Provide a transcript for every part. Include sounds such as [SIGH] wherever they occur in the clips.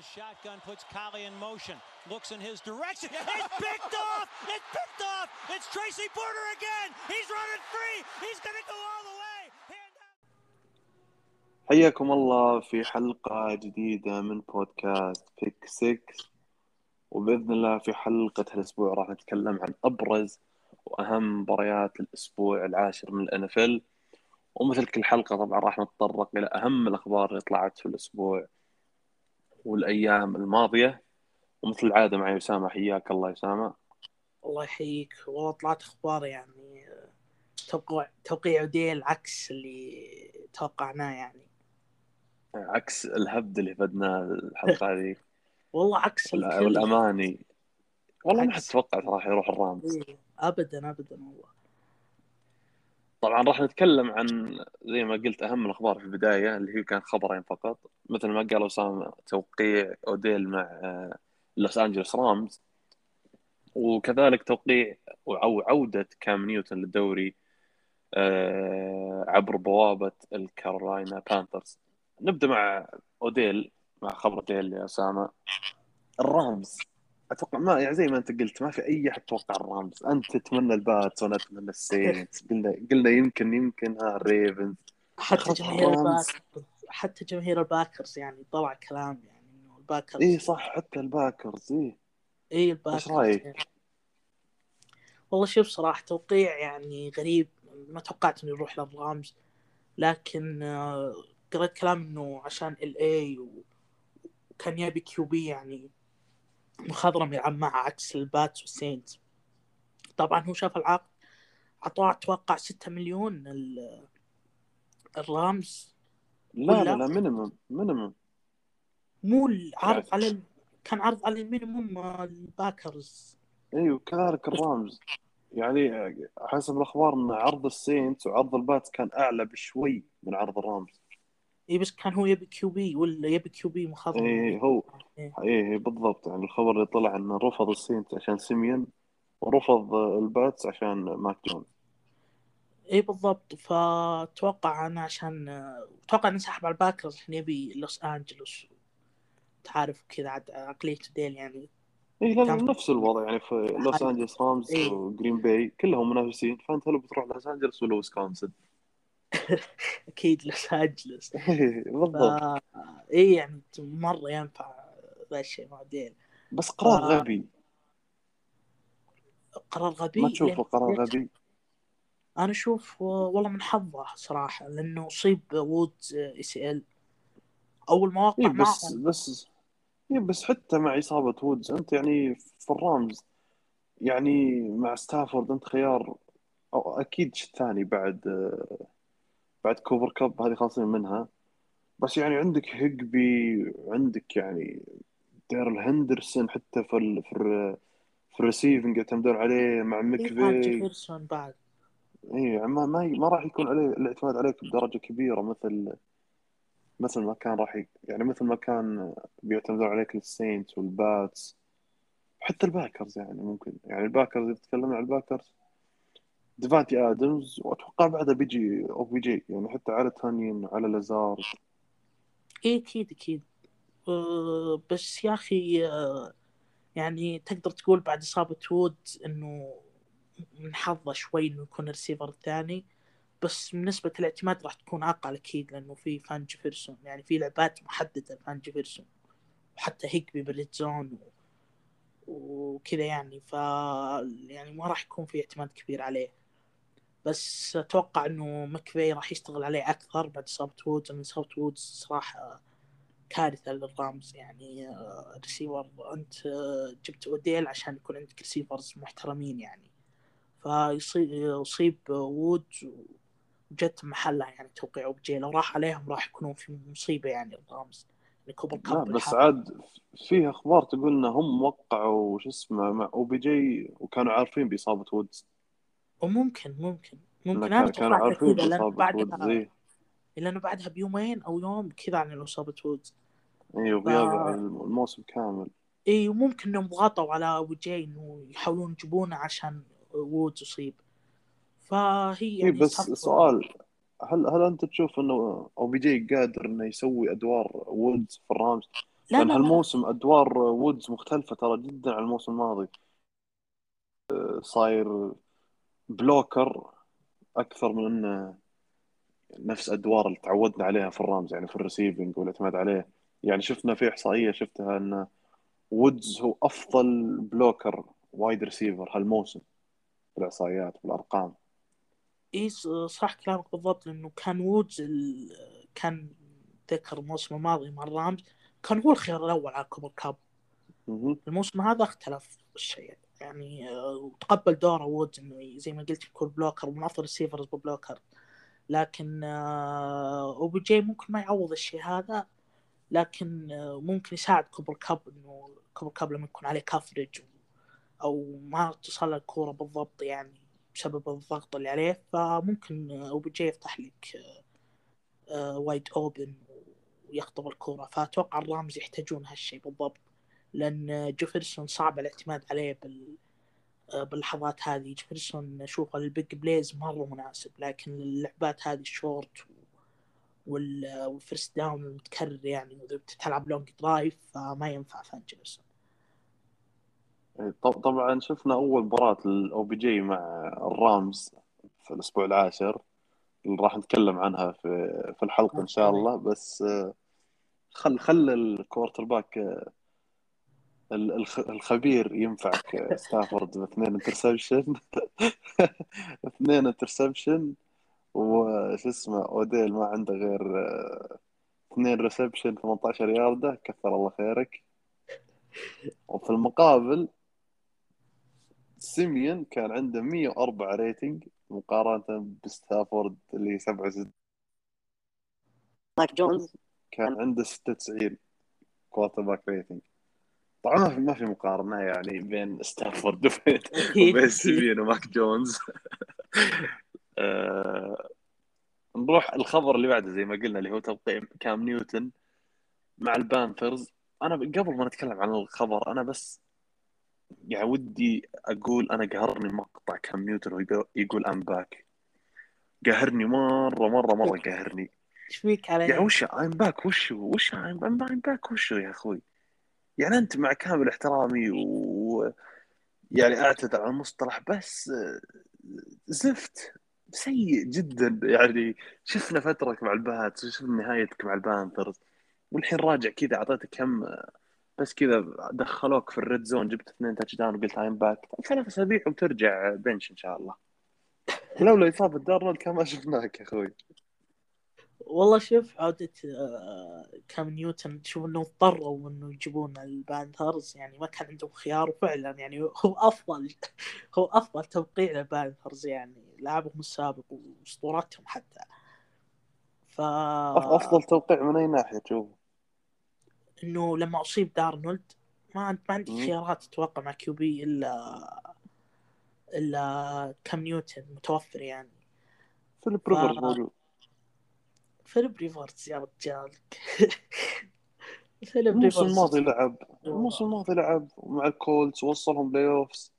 the shotgun, puts Collie in motion, looks in his direction. [LAUGHS] It's picked off! It's picked off! It's Tracy Porter again! He's running free! He's going to go all the way! حياكم الله في حلقة جديدة من بودكاست بيك 6 وبإذن الله في حلقة هالأسبوع راح نتكلم عن أبرز وأهم مباريات الأسبوع العاشر من الأنفل ومثل كل حلقة طبعا راح نتطرق إلى أهم الأخبار اللي طلعت في الأسبوع والأيام الماضية ومثل العادة معي أسامة حياك الله أسامة. الله يحييك. والله طلعت أخبار يعني توقع توقيع ديل عكس اللي توقعناه يعني. عكس الهبد اللي فدناه الحلقة هذه. [LAUGHS] والله عكس الكل. والأماني. والله ما حد. توقع راح يروح الرامز. إيه، ابدا ابدا والله. طبعا راح نتكلم عن زي ما قلت أهم الأخبار في البداية اللي هي كان خبرين فقط. مثل ما قال أسامة توقيع أوديل مع لوس انجلوس Rams وكذلك توقيع أو عودة كام نيوتن للدوري آه، عبر بوابة ال Carolina Panthers نبدأ مع أوديل مع خبر أوديل يا أسامة. ال Rams. أتوقع ما يعني زي ما أنت قلت ما في أي احد توقع ال Rams. أنت تتمنى ال Pats وأنا أتمنى ال Saints قلنا قلنا يمكن يمكن ها ال Ravens. حتى جماهير. ال Packers. حتى جماهير ال Packers يعني طلع كلام يعني إنه ال Packers اي صح حتى ال Packers اي اي ال Packers. رأيك؟ يعني. والله شوف صراحة توقيع يعني غريب. ما توقعت إنه يروح لل Rams. لكن آه، قرأت كلام إنه عشان LA وكان يبي QB يعني مخضرم يلعب معه عكس ال Pats وال Saints طبعا هو شاف العقد عطاه أتوقع 6 مليون ال- ال Rams. لا لا؟ لا minimum minimum مو العرض على ال- كان عرض على ال minimum ال Packers إيوه كذلك ال Rams. يعني حسب الأخبار إن عرض ال Saints وعرض ال Pats كان أعلى بشوي من عرض ال Rams. اي بس كان هو يبي QB ولا يبي QB مخضرم اي هو. إيه. اي بالضبط. يعني الخبر اللي طلع إنه رفض ال Saints عشان سيميون ورفض ال Pats عشان ماك جونز اي بالضبط. فتوقع أنا عشان أتوقع انه سحب على ال Packers عشان يبي لوس أنجلوس. تعرف كذا عاد عقلية ديل يعني. اي لا لا كان- نفس الوضع. يعني في لوس. أنجلوس Rams إيه. و Green Bay كلهم منافسين. فأنت هل بتروح لوس أنجلوس ولا ويسكونسن؟ [LAUGHS] أكيد لوس انجلوس [LAUGHS] إيه، ف... بالضبط اي يعني مرة ينفع ذا الشيء مع ديل بس قرار آه، غبي. قرار غبي؟ ما تشوفه قرار غبي؟ أنا أشوف والله من حظه صراحة لأنه اصيب وودز ACL. أول ما وقع اي بس معهم بس اي بس حتى مع إصابة وودز أنت يعني في ال Rams يعني مع ستافورد أنت خيار أو أكيد ثاني بعد بعد كوبر كاب هذه خالصين منها. بس يعني عندك هيجبي عندك يعني ديرل هندرسون حتى في ال في ال في ال receiving يعتمدون عليه مع مكفي جيفرسون بعد. اي ما ما ما راح يكون عليه الاعتماد عليك بدرجة كبيرة مثل مثل ما كان راح ي... يعني مثل ما كان بيعتمدون عليك ال Saints وال Pats حتى ال Packers يعني ممكن يعني ال Packers إذا تكلمنا عن ال Packers ديفانتي آدمز وأتوقع بعدها بيجي OBJ يعني حتى على تانيين على لازار. إيه أكيد أكيد. أه بس يا أخي أه يعني تقدر تقول بعد إصابة وودز إنه من حظه شوي إنه يكون الريسيفر الثاني بس نسبة الاعتماد راح تكون أقل أكيد لأنه في فان جيفرسون يعني في لعبات محددة فان جيفرسون وحتى هيجبي بال red zone. وكذا يعني. ف يعني ما راح يكون في اعتماد كبير عليه. بس أتوقع إنه مكفي راح يشتغل عليه أكثر بعد اصابة وودز لأن اصابة وودز صراحة كارثة لل Rams يعني آه، ريسيفر أنت آه، جبت أوديل عشان يكون عندك receivers محترمين يعني. فيصيب وودز وجت محلها يعني توقيع OBJ لو راح عليهم راح يكونون في مصيبة يعني ال Rams. يعني كوبر لا بس. عاد فيه أخبار تقول ان هم وقعوا شو اسمه مع OBJ وكانوا عارفين بإصابة وودز. وممكن ممكن ممكن. كان- أنا توقعت عارفين وودز بعدها اي لأنه بعدها بيومين أو يوم كذا عن اصابة وودز. اي وغياب ف- الموسم كامل. إي وممكن إنهم ضغطوا على OBJ انه يحاولون يجيبونه عشان وودز يصيب. فهي اي يعني بس سؤال هل هل أنت تشوف إنه OBJ قادر إنه يسوي أدوار وودز في ال Rams؟ لا لأن لا لا. هالموسم أدوار وودز مختلفة ترى جدا عن الموسم الماضي. آه، صاير blocker أكثر من أنه نفس أدوار اللي تعودنا عليها في ال Rams يعني في ال receiving والاعتماد عليه. يعني شفنا في إحصائية شفتها أن وودز هو أفضل blocker wide receiver هالموسم بالاحصائيات بالارقام إي صح كلامك بالضبط لأنه كان وودز ال... كان ذكر الموسم الماضي مع ال Rams كان هو الخيار الأول على كوبر كاب. الموسم هذا اختلف الشيء. يعني آه، وتقبل دوره وودز إنه زي ما قلت يكون blocker ومن أفضل ال receivers ب blocker. لكن آه، أوبي جي ممكن ما يعوض الشيء هذا لكن آه، ممكن يساعد كوبر كاب إنه كوبر كاب لما يكون عليه coverage أو ما توصل الكورة بالضبط يعني بسبب الضغط اللي عليه. فممكن أوبي جي يفتح لك wide open ويخطف الكورة. فأتوقع الرامز يحتاجون هالشيء بالضبط. لأن جيفرسون صعب الاعتماد عليه بال آه، باللحظات هذه. جيفرسون اشوفه ال big plays مرة مناسب لكن اللعبات هذه الشورت وال- وال first down المتكرر يعني وإذا بتلعب long drive فما ينفع فان جيفرسون. طب- طبعا شفنا أول مباراة الاو بي جي مع الرامز في الأسبوع العاشر اللي راح نتكلم عنها في في الحلقة إن شاء الله. بس آه، خل خل ال quarterback الخبير ينفعك [LAUGHS] ستافورد باثنين interception. [LAUGHS] اثنين interception وش اسمه أوديل ما عنده غير اثنين reception 18 ياردة. كثر الله خيرك. وفي المقابل سيميون كان عنده 104 rating مقارنة بستافورد اللي 67 ماك جونز. كان عنده 96 quarterback rating طبعا ما في ما في مقارنة يعني بين ستافورد وبين سيميون وماك جونز. [LAUGHS] آه، نروح الخبر اللي بعده زي ما قلنا اللي هو توقيع كام نيوتن مع البانثرز. أنا قبل ما نتكلم عن الخبر أنا بس يعني ودي أقول أنا قهرني مقطع كام نيوتن وهو يقول I'm back قهرني مره مره مرة قهرني. إيش فيك علي؟ يعني وش I'm back وش؟ وش I'm back وش يا أخوي؟ يعني أنت مع كامل احترامي و يعني أعتذر عن المصطلح بس زفت سيء جدا. يعني شفنا فترتك مع الباتس وشفنا نهايتك مع البانثرز والحين راجع كذا اعطيتك كم play بس كذا دخلوك في ال red zone جبت اثنين touchdown وقلت I'm back ثلاث اسابيع وبترجع bench إن شاء الله. [LAUGHS] ولولا إصابة دارنولد كان ما شفناك يا أخوي. والله شوف عودة آه، كام نيوتن تشوف انه اضطروا إنه يجيبون البانثرز يعني ما كان عندهم خيار وفعلا يعني هو أفضل هو أفضل توقيع للبانثرز يعني لاعبهم السابق وأسطورتهم حتى. ف أفضل توقيع من أي ناحية تشوف إنه لما أصيب دارنولد ما ما عندك. خيارات تتوقع مع QB إلا إلا كام نيوتن متوفر يعني. فيليب ف- ريفرز موجود. فيليب ريفرز يا رجال. [LAUGHS] فيليب الموسم الماضي لعب. الموسم الماضي لعب مع الكولتس وصلهم playoffs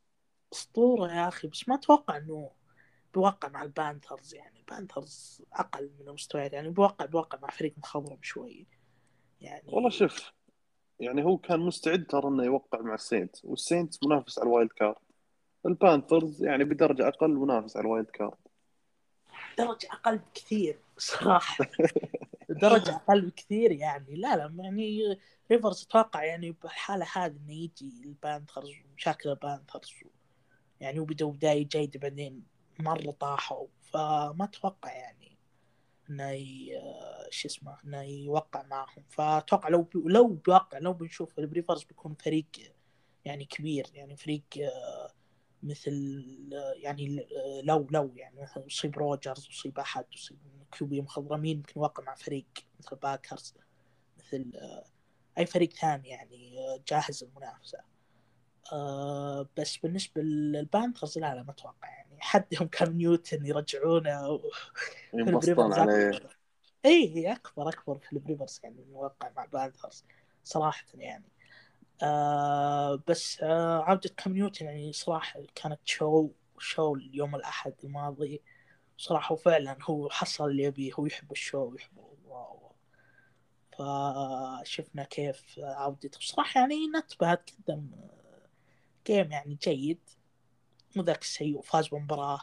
أسطورة يا أخي. بس ما أتوقع إنه بيوقع مع البانثرز يعني. البانثرز أقل من المستويات يعني. بيوقع بيوقع مع فريق مخضرم شوي. يعني والله شوف يعني هو كان مستعد ترى إنه يوقع مع السينتس والسينتس منافس على ال wild card. البانثرز يعني بدرجة أقل منافس على ال wild card. درجة أقل بكثير. صراحة. [LAUGHS] درجة أقل بكثير يعني. لا لا يعني ريفرز أتوقع يعني بالحالة هذه إنه يجي البانثرز ومشاكل البانثرز يعني وبدأوا بداية جيدة بعدين مرة طاحوا. فما أتوقع يعني إنه ي- شو اسمه إنه يوقع معهم. فأتوقع لو بي... لو بيوقع لو بنشوف الريفرز بيكون فريق يعني كبير يعني فريق آه، مثل يعني لو لو يعني مثلا يصيب روجرز يصيب أحد يصيب QB مخضرمين يمكن يوقع مع فريق مثل باكرز مثل أي فريق ثاني يعني جاهز للمنافسه بس بالنسبة للبانثرز لا لا ما أتوقع يعني حدهم كام نيوتن يرجعونه و... ينبسطون عليه. اي أكبر أكبر فيليب ريفرز يعني وقع مع بانثرز صراحة يعني. آه بس آه عودة كام نيوتن يعني صراحة كانت شو show اليوم الأحد الماضي صراحة وفعلا هو حصل اللي يبيه هو يحب ال show ويحب wow فشفنا كيف عودته. بصراحة يعني نتبهت قدم game يعني جيد. مو ذاك السيء وفاز بمباراة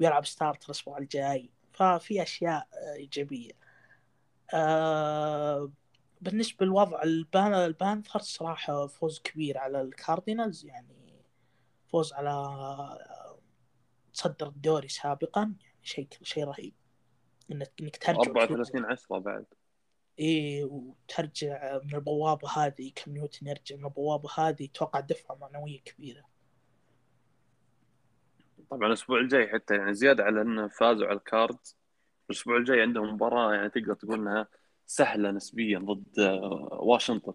ويلعب starter الأسبوع الجاي. ففي أشياء إيجابية. آه بالنسبة لوضع البان البانثر صراحة فوز كبير على الكاردينالز يعني فوز على تصدر الدوري سابقا يعني شيء شيء رهيب. إنك إنك ترجع 34 10 بعد. إيه وترجع من البوابة هذه كام نيوتن يرجع من البوابة هذه توقع دفعة معنوية كبيرة. طبعا الأسبوع الجاي حتى يعني زيادة على إنه فازوا على الكاردز الأسبوع الجاي عندهم مباراة يعني تقدر تقول إنها سهلة نسبيا ضد آه، واشنطن.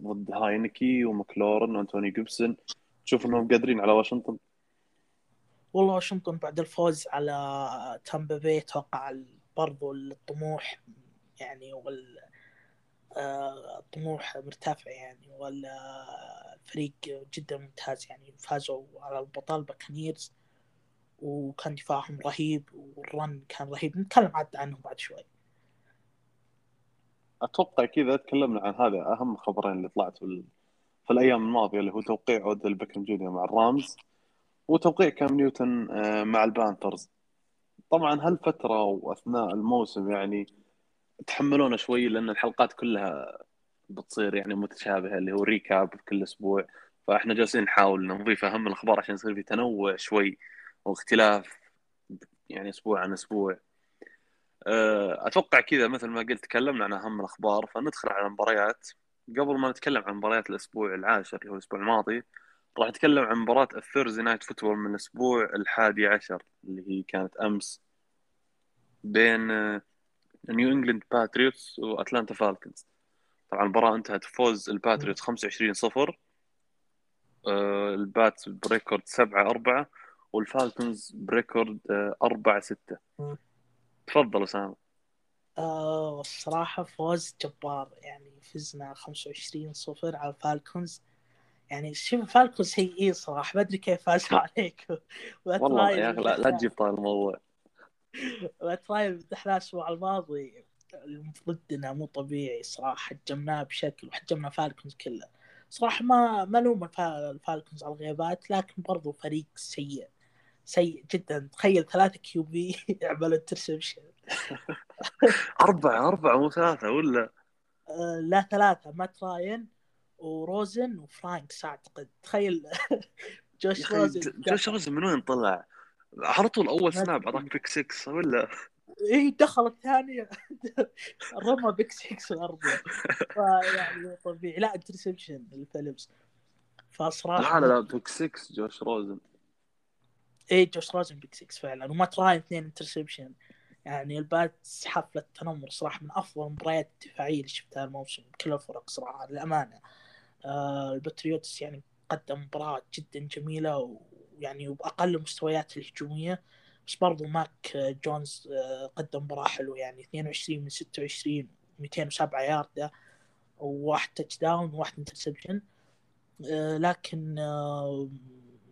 ضد هاينكي ومكلورن وأنتونيو جيبسون تشوف إنهم قادرين على واشنطن؟ والله واشنطن بعد الفوز على تامبا بي أتوقع برضو الطموح يعني وال آه، الطموح مرتفع يعني والفريق جدا ممتاز يعني. فازوا على البطل باكنيرز وكان دفاعهم رهيب وال run كان رهيب. نتكلم عاد عنهم بعد شوي. أتوقع كذا تكلمنا عن هذا أهم خبرين اللي طلعت في, في الأيام الماضية اللي هو توقيع اوديل بيكم جونيور مع الرامز وتوقيع كام نيوتن آه، مع البانثرز طبعا هالفترة وأثناء الموسم يعني تحملونا شوي لأن الحلقات كلها بتصير يعني متشابهة اللي هو recap كل أسبوع. فإحنا جالسين نحاول نضيف أهم الأخبار عشان يصير في تنوع شوي واختلاف يعني أسبوع عن أسبوع. أتوقع كذا مثل ما قلت تكلمنا عن أهم الأخبار فندخل على المباريات. قبل ما نتكلم عن مباريات الأسبوع العاشر اللي هو الأسبوع الماضي راح نتكلم عن مباراة ال Thursday Night Football من الأسبوع الحادي عشر اللي هي كانت أمس بين نيو انجلاند باتريوتس واتلانتا فالكنز طبعا المباراة انتهت فوز الباتريوتس 25 0 الباتس ب record 7 4 والفالكنز ب record 4 6 تفضل أسامة. آه الصراحة فوز جبار يعني فزنا 25 صفر على الفالكونز يعني شوف الفالكونز سيئين صراحة ما أدري كيف فازوا عليكم [LAUGHS] والله يا أخي لا, تجيب طال الموضوع. مات راين فتحناه الأسبوع الماضي ضدنا مو طبيعي صراحة هجمناه بشكل وهجمنا فالكونز كله. صراحة ما ما الوم الفالكونز على الغيابات لكن برضو فريق سيء. سيء جدا. تخيل ثلاثة QB [LAUGHS] يعملوا interception [LAUGHS] أربعة أربعة مو ثلاثة ولا؟ آه لا ثلاثة مات راين وروزن وفرانكس أعتقد تخيل [LAUGHS] جوش روزن جوش روزن من وين طلع؟ على طول أول snap أعطاك pick 6 ولا؟ إي دخل الثاني رمى pick 6 الأرض. فيعني طبيعي. لا interception الفيلمز فصراحة لا لا لا pick 6 جوش روزن. اي جوش روزن pick 6 فعلا ومات راين اثنين interception. يعني الباتس حفلة تنمر صراحة من أفضل المباريات الدفاعية اللي شفتها الموسم بكل الفرق صراحة للأمانة. آه الباتريوتس يعني قدم مباراة جدا جميلة ويعني وبأقل مستويات الهجومية. بس برضو ماك جونز آه قدم مباراة حلوة يعني 22 من 26 207 ياردة وواحد touchdown وواحد interception لكن آه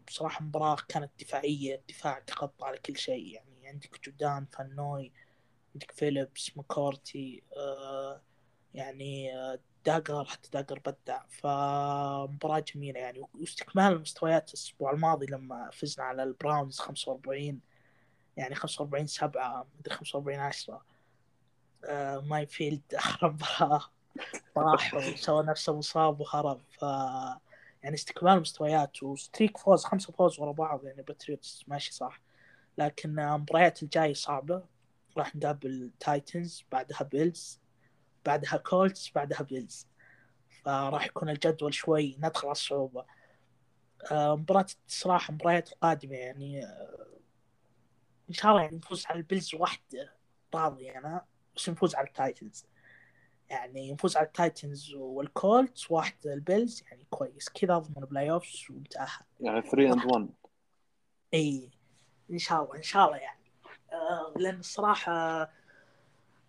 بصراحة مباراة كانت دفاعية الدفاع تغطى على كل شيء. يعني عندك جودان فان نوي عندك فيليبس مكورتي آه يعني آه داقر حتى داقر بدع. فمباراة جميلة يعني. واستكمال المستويات الأسبوع الماضي لما فزنا على البراونز 45 يعني 45 7 مدري 45 10 آه ماي فيلد آخر مباراة. راح وسوى نفسه مصاب وهرب ف يعني استكمال مستويات و streak فوز خمسة فوز ورا بعض يعني باتريوتس ماشي صح. لكن المباريات الجاية صعبة. راح نقابل تايتنز بعدها بيلز بعدها كولتس بعدها بيلز. فراح يكون الجدول شوي ندخل على الصعوبة. آه، مباراة الصراحة المباريات القادمة يعني آه، إن شاء الله يعني نفوز على البيلز واحدة راضي أنا بس نفوز على التايتنز. يعني نفوز على التايتنز والكولتس واحد البيلز يعني كويس. كذا أضمن playoffs ونتاهل يعني 3 and 1 إي إن شاء الله إن شاء الله يعني. آه لأن الصراحة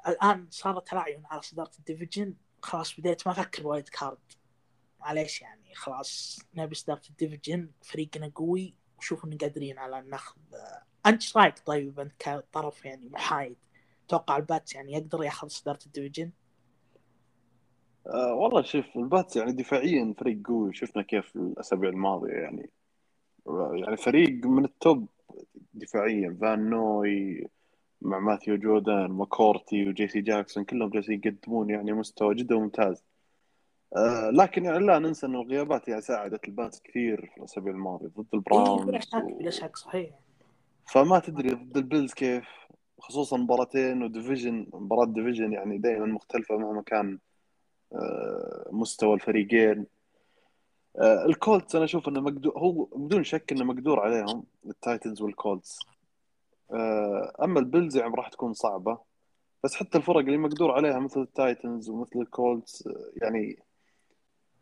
الآن صار تلاعب على صدارة ال division. خلاص بديت ما أفكر wild card. معليش يعني خلاص نبي صدارة ال division. فريقنا قوي. وشوف إن قادرين على ناخذ آه أنت إيش رأيك؟ طيب أنت كطرف يعني محايد توقع الباتس يعني يقدر ياخذ صدارة ال division؟ آه والله شوف الباتس يعني دفاعيا فريق قوي. شفنا كيف الأسابيع الماضية يعني. يعني فريق من ال top دفاعيا. فان نوي مع ماثيو جودان ماكورتي وجي سي جاكسون كلهم جالسين يقدمون يعني مستوى جدا ممتاز. آه لكن يعني لا ننسى إنه الغيابات يعني ساعدت الباتس كثير في الأسابيع الماضية ضد اي البراونز بلا شك. بلا شك صحيح. فما تدري ضد البيلز كيف خصوصا مباراتين و division. مباراة division يعني دائما مختلفة مهما كان مستوى الفريقين. آه، الكولتس أنا أشوف إنه مقدور هو بدون شك إنه مقدور عليهم التايتنز والكولتس. آه، أما البيلز يعني راح تكون صعبة بس حتى الفرق اللي مقدور عليها مثل التايتنز ومثل الكولتس آه، يعني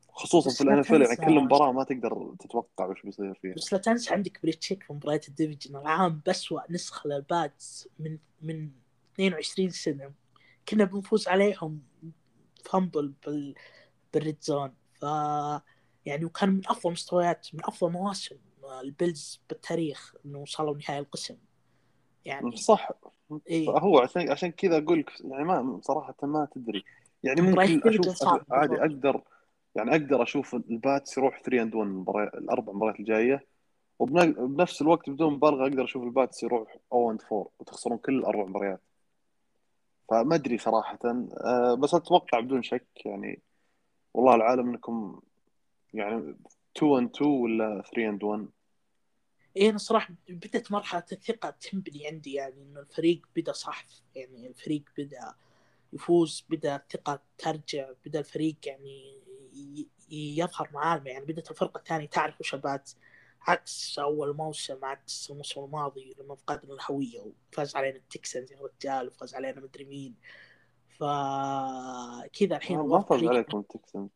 خصوصا في لا ال NFL يعني كل مباراة ما تقدر تتوقع وش بيصير فيها. بس لا تنسى عندك بيليتشيك في مباراة ال division العام بأسوأ نسخة للباتس من من 22 سنة. كنا بنفوز عليهم fumble ball بال red zone. ف يعني وكان من أفضل مستويات من أفضل مواسم البيلز بالتاريخ إنه وصلوا نهائي القسم. يعني صح. إيه هو عشان عشان كذا أقول لك يعني ما صراحة ما تدري. يعني مباراة ممكن أشوف عادي أقدر يعني أقدر أشوف ال Pats يروح 3 and 1 الأربع مباريات الجاية. وبنفس الوقت بدون مبالغة أقدر أشوف ال Pats يروح 0 and 4 وتخسرون كل الأربع مباريات. فما أدري صراحة. أه بس أتوقع بدون شك يعني والله العالم إنكم يعني 2 and 2 ولا 3 and 1 إيه أنا صراحة بدأت مرحلة الثقة تنبني عندي يعني إنه الفريق بدأ صح يعني الفريق بدأ يفوز بدأ الثقة ترجع بدأ الفريق يعني يظهر معالمه يعني بدأت الفرقة الثانية تعرف وش ال Pat عكس أول موسم عكس الموسم الماضي لما فقدنا الهوية وفاز علينا ال Texans يا رجال وفاز علينا مدري مين. فكذا الحين ما الوضع فاز عليكم ال Texans.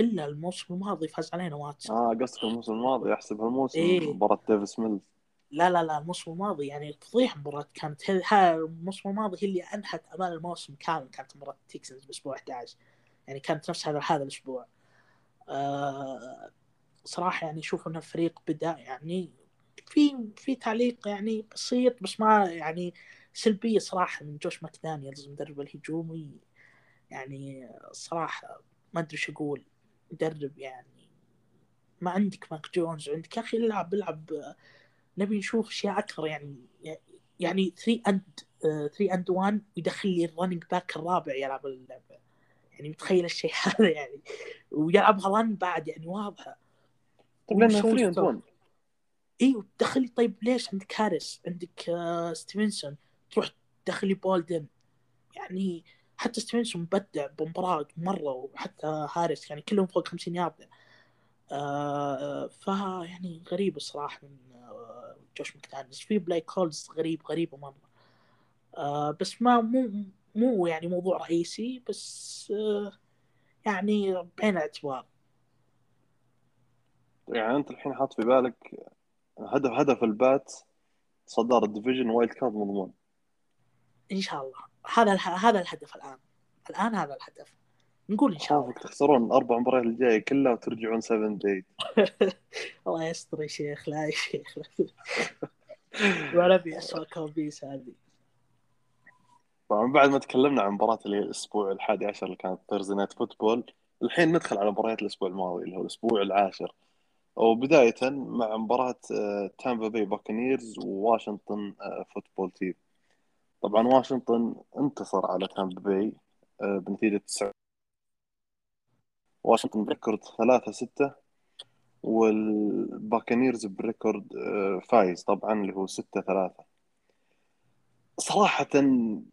إلا الموسم الماضي فاز علينا واتسون آه قصدك الموسم الماضي أحسب هالموسم إيه. مباراة ديفيس ميلز. لا لا لا الموسم الماضي يعني فضيحة مباراة كانت. ها الموسم الماضي هي اللي أنهت آمال الموسم كامل كانت مباراة ال Texans بأسبوع 11 يعني كانت نفس هذا هذا الأسبوع. آه صراحة يعني أشوف أن الفريق بدأ يعني في في تعليق يعني بسيط بس ما يعني سلبية صراحة من جوش ماكدانيالز المدرب الهجومي يعني صراحة ما أدري وش أقول. مدرب يعني ما عندك ماك جونز عندك يا أخي العب العب نبي نشوف أشياء أكثر يعني يعني 3 أند 3 and 1 ويدخل لي ال running back الرابع يلعب اللعبة يعني متخيل الشيء [LAUGHS] هذا يعني ويلعبها run بعد يعني واضحة. طيب لأنه ويسوي 3 and stop. 1 إيوه تدخلي طيب ليش عندك هاريس؟ عندك آه ستيفنسون. تروح تدخلي بولدن. يعني حتى ستيفنسون مبدع بمباراة مرة وحتى هاريس يعني كلهم فوق 50 ياردة. آه ف يعني غريب الصراحة من آه جوش مكدانيلز في play calls غريب غريبة مرة. آه بس ما مو مو يعني موضوع رئيسي بس آه يعني بعين الاعتبار. يعني أنت الحين حاط في بالك هدف هدف ال Pat صدارة ال division wild card مضمون إن شاء الله. هذا اله- هذا الهدف الآن. الآن هذا الهدف. نقول إن شاء الله. تخسرون الاربع مباريات الجاية كلها وترجعون 7 8 [LAUGHS] الله يستر يا شيخ. لا يا شيخ. [LAUGHS] ولا ابي اسوء كوابيس هذه. طبعا بعد ما تكلمنا عن مباراة الأسبوع الحادي عشر اللي كانت Thursday Night Football الحين ندخل على مباريات الأسبوع الماضي اللي هو الأسبوع العاشر. وبداية مع مباراة آه، تامبا باي Buccaneers وواشنطن آه، Football Team طبعا واشنطن انتصر على تامبا آه، بنتيجة 9 واشنطن ب record 3 6 وال Buccaneers ب record آه، فايز طبعا اللي هو 6 3 صراحة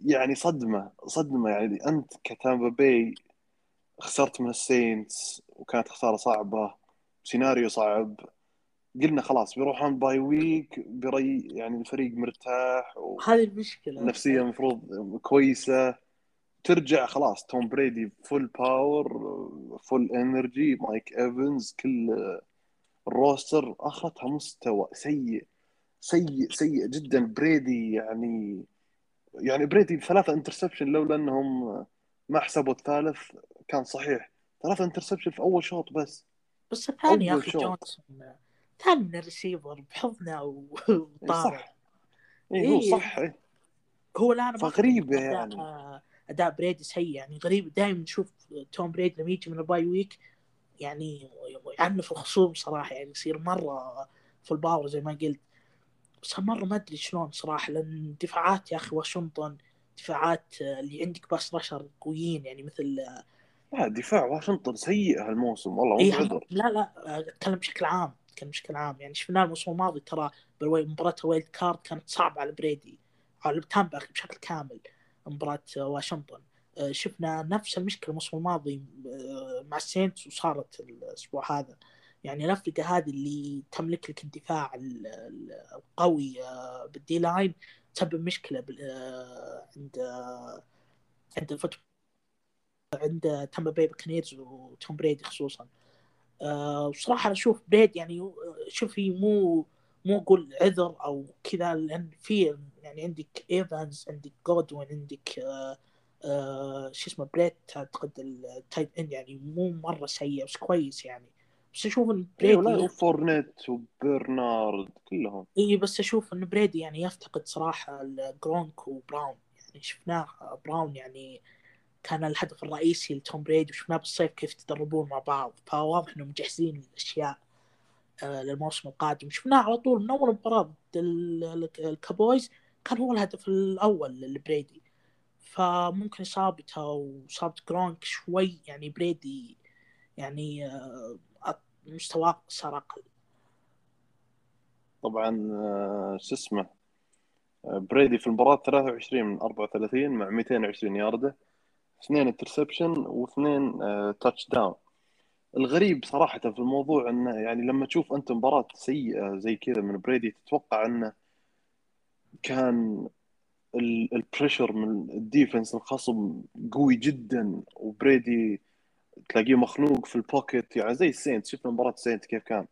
يعني صدمة صدمة يعني أنت كتامبا باي خسرت من ال Saints وكانت خسارة صعبة. سيناريو صعب. قلنا خلاص بيروحون bye week بري يعني الفريق مرتاح هذه المشكلة. والنفسية المفروض كويسة. ترجع خلاص توم بريدي full power full energy مايك إيفنز كل ال roster اخرتها مستوى سيء. سيء سيء جدا. بريدي يعني يعني بريدي ثلاثة interception لولا إنهم ما حسبوا الثالث كان صحيح. ثلاثة interception في أول شوط بس. بس الثاني يا أخي. جونسون ثاني من الريسيفر بحضنه و- إي وطارع صح اي هو إيه. صح إيه. هو الان أداء، يعني. أداء بريدي سيء يعني غريب دائما نشوف توم بريدي لما يجي من ال bye week يعني يعنف الخصوم صراحة يعني يصير مرة في ال power زي ما قلت بس مرة ما أدري شلون صراحة لأن دفاعات يا أخي واشنطن دفاعات اللي عندك pass rusher قويين يعني مثل لا دفاع واشنطن سيء هالموسم والله مو إيه بعذر. لا لا أتكلم بشكل عام أتكلم بشكل عام. يعني شفناه الموسم الماضي ترى مباراة wild card كانت صعبة على بريدي على تامبا بشكل كامل مباراة واشنطن. آه، شفنا نفس المشكلة الموسم الماضي آه، مع ال Saints وصارت الأسبوع هذا. يعني الأفرقة هذه اللي تملك لك الدفاع ال- ال- القوي آه، بال D-line تسبب مشكلة عند عند الفوت عند تامبا باي Buccaneers وتوم بريدي خصوصا. آه، وصراحة أنا أشوف بريد يعني آه، شوفي مو مو أقول عذر أو كذا لأن في يعني عندك إيفانز عندك جودوين عندك آه آه شو اسمه بريد أعتقد ال tight end يعني مو مرة سيء بس كويس يعني. بس إن أيوه لا بريدي وفورنيت وبرنارد كلهم. إي بس أشوف إن بريدي يعني يفتقد صراحة جرونك وبراون يعني شفناه براون يعني كان الهدف الرئيسي لتوم بريدي وشفناه بالصيف كيف يتدربون مع بعض. فواضح إنهم مجهزين الأشياء آه، للموسم القادم. شفناه على طول من أول مباراة ال Cowboys كان هو الهدف الأول لبريدي. فممكن إصابته وإصابة جرونك شوي يعني بريدي يعني آه، مستواه صار أقل. طبعا آه، شو اسمه بريدي في المباراة 23 من 34 مع 220 ياردة. اثنين interception واثنين touchdown الغريب صراحة في الموضوع انه يعني لما تشوف أنت مباراة سيئة زي كذا من بريدي تتوقع إنه كان ال pressure من ال defense الخصم قوي جدا وبريدي تلاقيه مخنوق في ال pocket يعني زي ال Saint شفنا مباراة ال Saint كيف كان.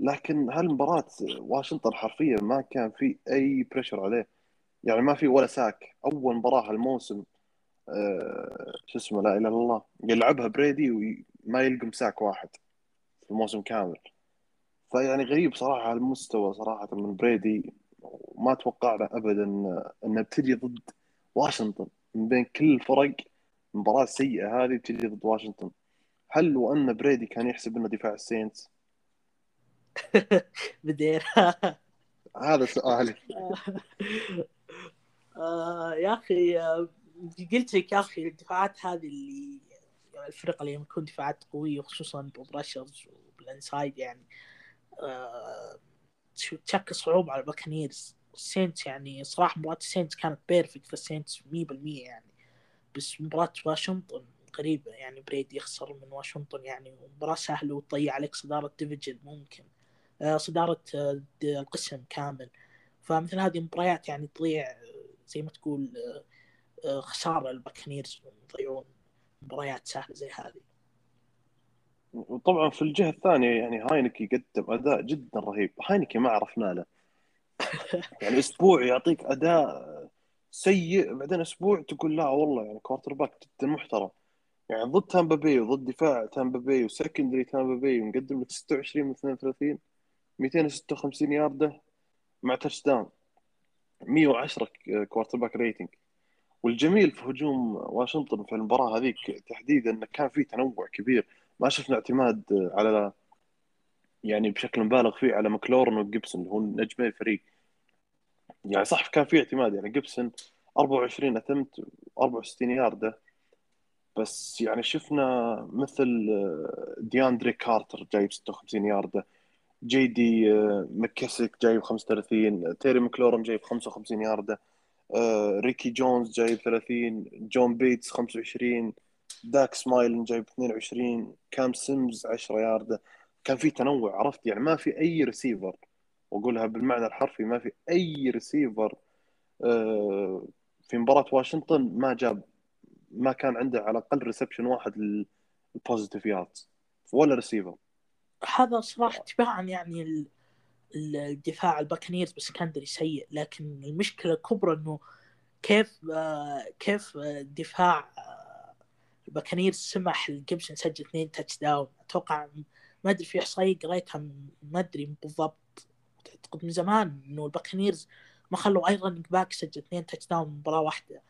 لكن هالمباراة واشنطن حرفيا ما كان في أي pressure عليه. يعني ما في ولا sack أول مباراة هالموسم آه، شو اسمه لا إله إلا الله يلعبها بريدي وما يلقم sack واحد في الموسم كامل. فيعني غريب صراحة هالمستوى صراحة من بريدي وما توقعنا ابدا إنه بتجي ضد واشنطن. من بين كل الفرق المباراة السيئة هذه بتجي ضد واشنطن. هل وأن بريدي كان يحسب إنه دفاع السينتس؟ [LAUGHS] بدير. هذا سؤالي. [LAUGHS] آه يا أخي آه، قلت لك يا أخي الدفاعات هذه اللي يعني الفرق اللي يكون دفاعات قوية خصوصا بال rushers وبال inside يعني تشو- تشكل صعوبة على الباكنيرز السينتس يعني صراحة مباراة السينتس كانت perfect السينتس 100% يعني. بس مباراة واشنطن غريبة يعني بريد يخسر من واشنطن يعني مباراه سهلة وتضيع عليك صدارة division ممكن آه صدارة آه، القسم كامل. فمثل هذه المباريات يعني تضيع آه، زي ما تقول آه، خسارة للباكنيرز يضيعون مباريات سهلة زي هذه. وطبعا في الجهة الثانية يعني هاينكي قدم أداء جدا رهيب. هاينكي ما عرفنا له. [LAUGHS] يعني أسبوع يعطيك أداء سيء بعدين أسبوع تقول لا والله يعني quarterback جدا محترم. يعني ضد تامبا باي وضد دفاع تامبا باي و secondary تامبا باي ومقدم لك 26 من 32 256 ياردة مع touchdown 110 quarterback rating والجميل في هجوم واشنطن في المباراة هذيك تحديدا إنه كان في تنوع كبير. ما شفنا اعتماد على يعني بشكل مبالغ فيه على مكلورن وجيبسون اللي هو نجمي الفريق يعني صح كان في اعتماد يعني جيبسون 24 attempt 64 ياردة بس يعني شفنا مثل آه، دياندري كارتر جايب 56 ياردة جي دي آه، مكسك جايب 35 تيري مكلورن جايب 55 ياردة آه، ريكي جونز جايب 30 جون بيتس 25 داك سمايلن جايب 22 كام سيمز 10 ياردة كان في تنوع عرفت؟ يعني ما في أي ريسيفر وأقولها بالمعنى الحرفي ما في أي ريسيفر آه، في مباراة واشنطن ما جاب ما كان عنده على الأقل reception واحد لل positive yards ولا ريسيفر هذا صراحة تباعا يعني الدفاع الباكنيرز ب secondary سيء. لكن المشكلة الكبرى إنه كيف آه، كيف آه، دفاع آه، الباكنيرز سمح لجيبسون يسجل اثنين touchdown أتوقع ما أدري في إحصائية قريتها ما أدري بالضبط. أعتقد من زمان إنه الباكنيرز ما خلوا اي running back يسجل اثنين touchdown مباراة واحدة.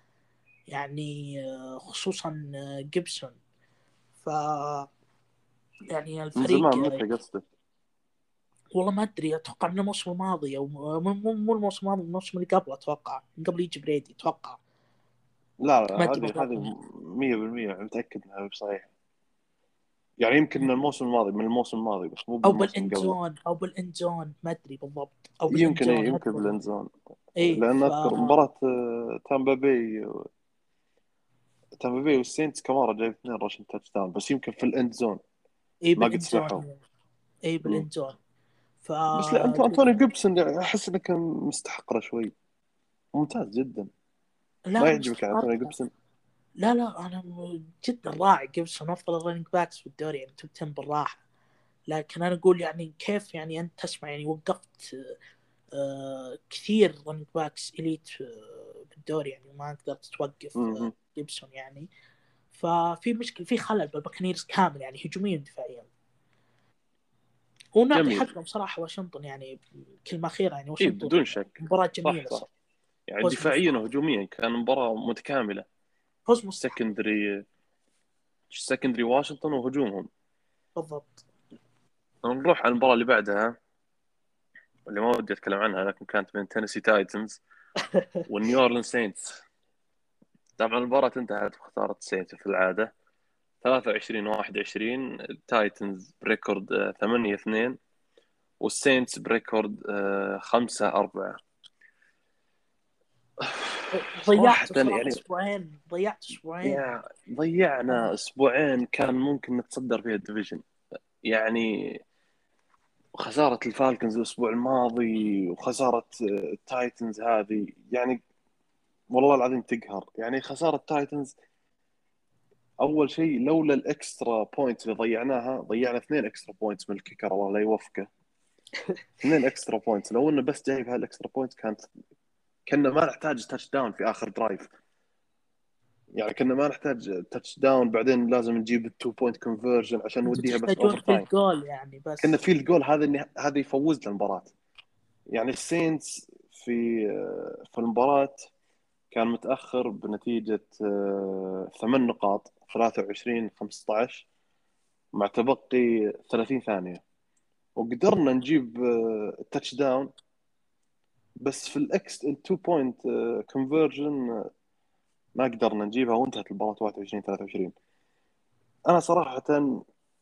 يعني آه، خصوصا جيبسون ف يعني من الفريق زمان متى قصدك؟ والله ما أدري أتوقع من الموسم الماضي أو مو مو مو الموسم الماضي الموسم اللي قبله أتوقع من قبل يجي بريدي أتوقع. لا لا هذه. هذه 100% متأكد إنها صحيحه يعني يمكن من الموسم الماضي من الموسم الماضي بس مو أو بالموسم بالاند قبله. زون أو بالاند زون ما أدري بالضبط. أو يمكن إيه، زون يمكن بالإنزون. اي لأن ف... أذكر مباراة آه، تامبا باي تامبا باي والسينتس كمارا جايب اثنين راشن تاتش داون بس يمكن في الاند زون اي ما قد سمحوا. اي بالاند زون ف بس لا أنت- أنتوني [LAUGHS] جيبسون أحس انه كان مستحق له شوي. ممتاز جدا. لا ما يعجبك. أنتوني جيبسون؟ لا لا أنا جدا راعي جيبسون. أفضل ال running backs في الدوري يعني top 10 بالراحة. لكن أنا أقول يعني كيف يعني أنت تسمع؟ يعني وقفت آه كثير running backs elite بالدوري يعني ما قدرت توقف. آه جيبسون يعني. ففي مشكلة في خلل بالباكنيرز كامل يعني هجوميا ودفاعيا. ونعطي. حقهم صراحة واشنطن يعني كلمة أخيرة يعني اي واشنطن. بدون شك. مباراة جميلة صح. صح. يعني دفاعيا. وهجوميا كان مباراة متكاملة. فوز secondary secondary واشنطن وهجومهم. بالضبط. نروح على المباراة اللي بعدها اللي ما ودي أتكلم عنها لكن كانت بين تينيسي تايتنز والنيو اورلين سينتس طبعا المباراة انتهت بخسارة السينتس في العادة. 23 21 التايتنز ب record آه، 8 2 والسينتس ب record 5 4 [SIGHS] ضيعت يعني- أسبوعين ضيعت أسبوعين. ضيعنا أسبوعين كان ممكن نتصدر فيها ال division. يعني خسارة الفالكنز الأسبوع الماضي وخسارة آه، التايتنز هذه يعني والله العظيم تقهر. يعني خسارة التايتنز أول شيء لولا ال extra points اللي ضيعناها ضيعنا اثنين extra points من ال kicker الله لا يوفقه. [LAUGHS] اثنين extra points لو إنه بس جايب هال extra points كانت كنا ما نحتاج touchdown في آخر drive يعني كنا ما نحتاج touchdown بعدين لازم نجيب ال two point conversion عشان نوديها بس overtime يعني بس. كنا في الجول هذا هذا يفوز المباراه يعني السينتس في في المباراة كان متأخر بنتيجة آه، ثمان نقاط. 23 15 مع تبقي 30 ثانية. وقدرنا نجيب ال touchdown بس في ال extra two point conversion ما قدرنا نجيبها وانتهت المباراة 21 23 أنا صراحة